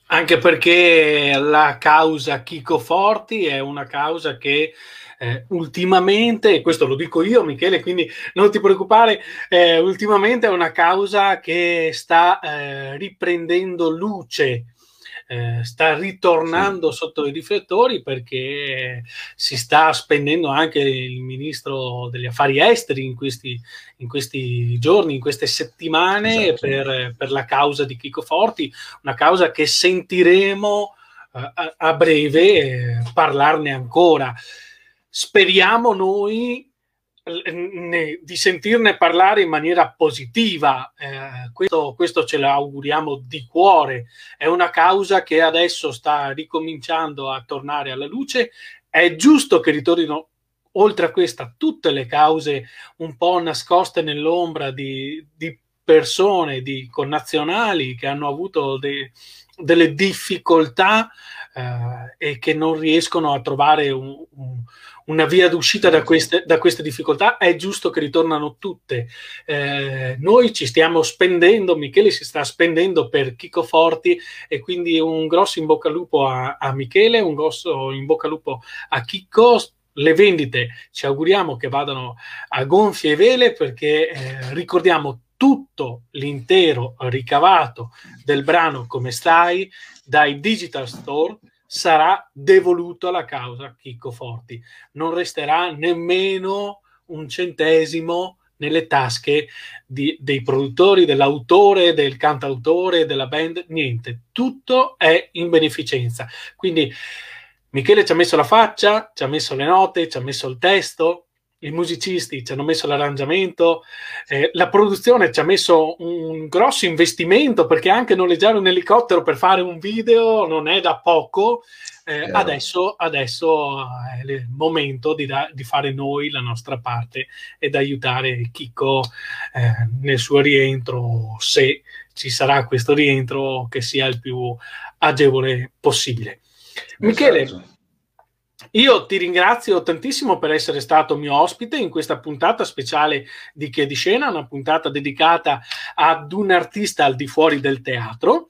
Anche perché la causa Chico Forti è una causa che eh, ultimamente, e questo lo dico io Michele, quindi non ti preoccupare, eh, ultimamente è una causa che sta eh, riprendendo luce eh, sta ritornando sì. sotto i riflettori perché si sta spendendo anche il ministro degli affari esteri in questi, in questi giorni, in queste settimane esatto. per, per, la causa di Chico Forti, una causa che sentiremo eh, a, a, breve eh, parlarne ancora. Speriamo noi di sentirne parlare in maniera positiva. Eh, questo, questo, ce l'auguriamo di cuore. È una causa che adesso sta ricominciando a tornare alla luce. È giusto che ritornino oltre a questa tutte le cause un po' nascoste nell'ombra di, di persone, di connazionali che hanno avuto de, delle difficoltà eh, e che non riescono a trovare un, un una via d'uscita da queste, da queste, difficoltà, è giusto che ritornano tutte. Eh, noi ci stiamo spendendo, Michele si sta spendendo per Chico Forti e quindi un grosso in bocca al lupo a, a Michele, un grosso in bocca al lupo a Chicco le vendite ci auguriamo che vadano a gonfie vele perché eh, ricordiamo tutto l'intero ricavato del brano come stai? dai digital store sarà devoluto alla causa Chicco Forti. Non resterà nemmeno un centesimo nelle tasche di, dei produttori, dell'autore, del cantautore, della band, niente, tutto è in beneficenza. Quindi Michele ci ha messo la faccia, ci ha messo le note, ci ha messo il testo, i musicisti ci hanno messo l'arrangiamento, eh, la produzione ci ha messo un grosso investimento perché anche noleggiare un elicottero per fare un video non è da poco. Eh, adesso, adesso, è il momento di, da, di, fare noi la nostra parte ed aiutare Chico eh, nel suo rientro, se ci sarà questo rientro che sia il più agevole possibile. Michele, esatto. Io ti ringrazio tantissimo per essere stato mio ospite in questa puntata speciale di Che di Scena, una puntata dedicata ad un artista al di fuori del teatro.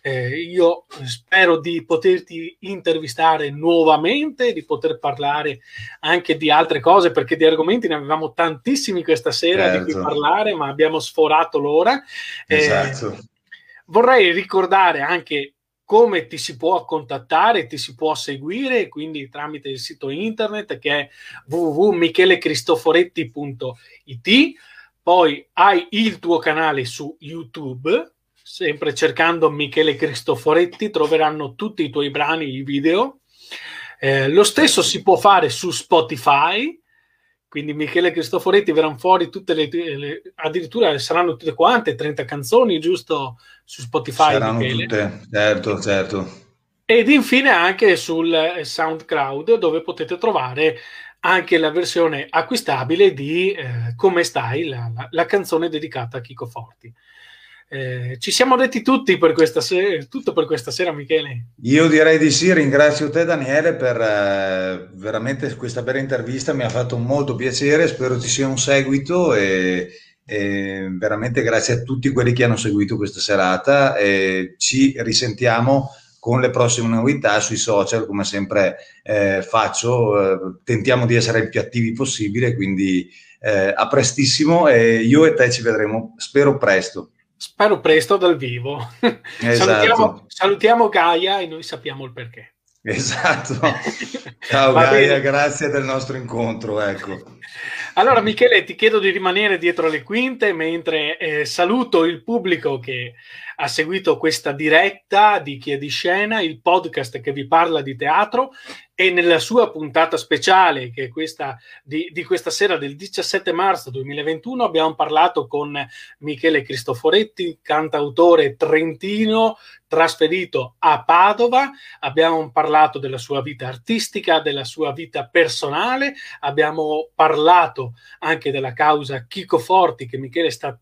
Eh, io spero di poterti intervistare nuovamente, di poter parlare anche di altre cose, perché di argomenti ne avevamo tantissimi questa sera certo. di cui certo. parlare, ma abbiamo sforato l'ora. Eh, esatto. Vorrei ricordare anche come ti si può contattare, ti si può seguire, quindi tramite il sito internet che è www.michelecristoforetti.it, poi hai il tuo canale su YouTube, sempre cercando Michele Cristoforetti troveranno tutti i tuoi brani, i video. Eh, lo stesso si può fare su Spotify, quindi Michele Cristoforetti verranno fuori tutte le, le, addirittura saranno tutte quante 30 canzoni giusto su Spotify saranno Michele. tutte certo certo ed infine anche sul SoundCloud dove potete trovare anche la versione acquistabile di eh, Come stai la, la, la canzone dedicata a Chico Forti eh, ci siamo detti tutti per questa sera, tutto per questa sera, Michele. Io direi di sì, ringrazio te Daniele per eh, veramente questa bella intervista, mi ha fatto molto piacere, spero ci sia un seguito e, e veramente grazie a tutti quelli che hanno seguito questa serata e ci risentiamo con le prossime novità sui social, come sempre eh, faccio, eh, tentiamo di essere il più attivi possibile, quindi eh, a prestissimo e io e te ci vedremo, spero presto. Spero presto dal vivo. Esatto. salutiamo, salutiamo Gaia e noi sappiamo il perché. Esatto. <laughs> Ciao Gaia, grazie del nostro incontro. Ecco. Allora Michele, ti chiedo di rimanere dietro le quinte mentre eh, saluto il pubblico che ha seguito questa diretta di Chi è di Scena, il podcast che vi parla di teatro e nella sua puntata speciale, che è questa di, di, questa sera del 17 marzo 2021, abbiamo parlato con Michele Cristoforetti, cantautore trentino, trasferito a Padova, abbiamo parlato della sua vita artistica, della sua vita personale, abbiamo parlato anche della causa Chico Forti che Michele sta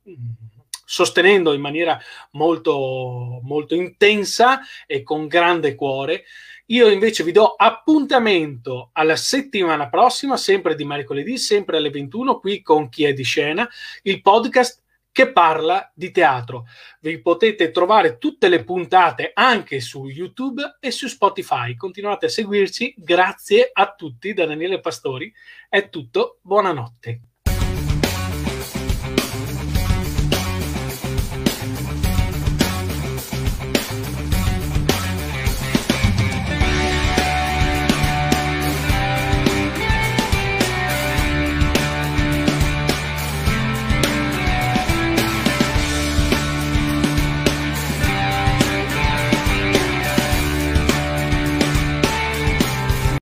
sostenendo in maniera molto, molto intensa e con grande cuore. Io invece vi do appuntamento alla settimana prossima, sempre di mercoledì, sempre alle 21, qui con Chi è di scena, il podcast che parla di teatro. Vi potete trovare tutte le puntate anche su YouTube e su Spotify. Continuate a seguirci. Grazie a tutti da Daniele Pastori. È tutto. Buonanotte.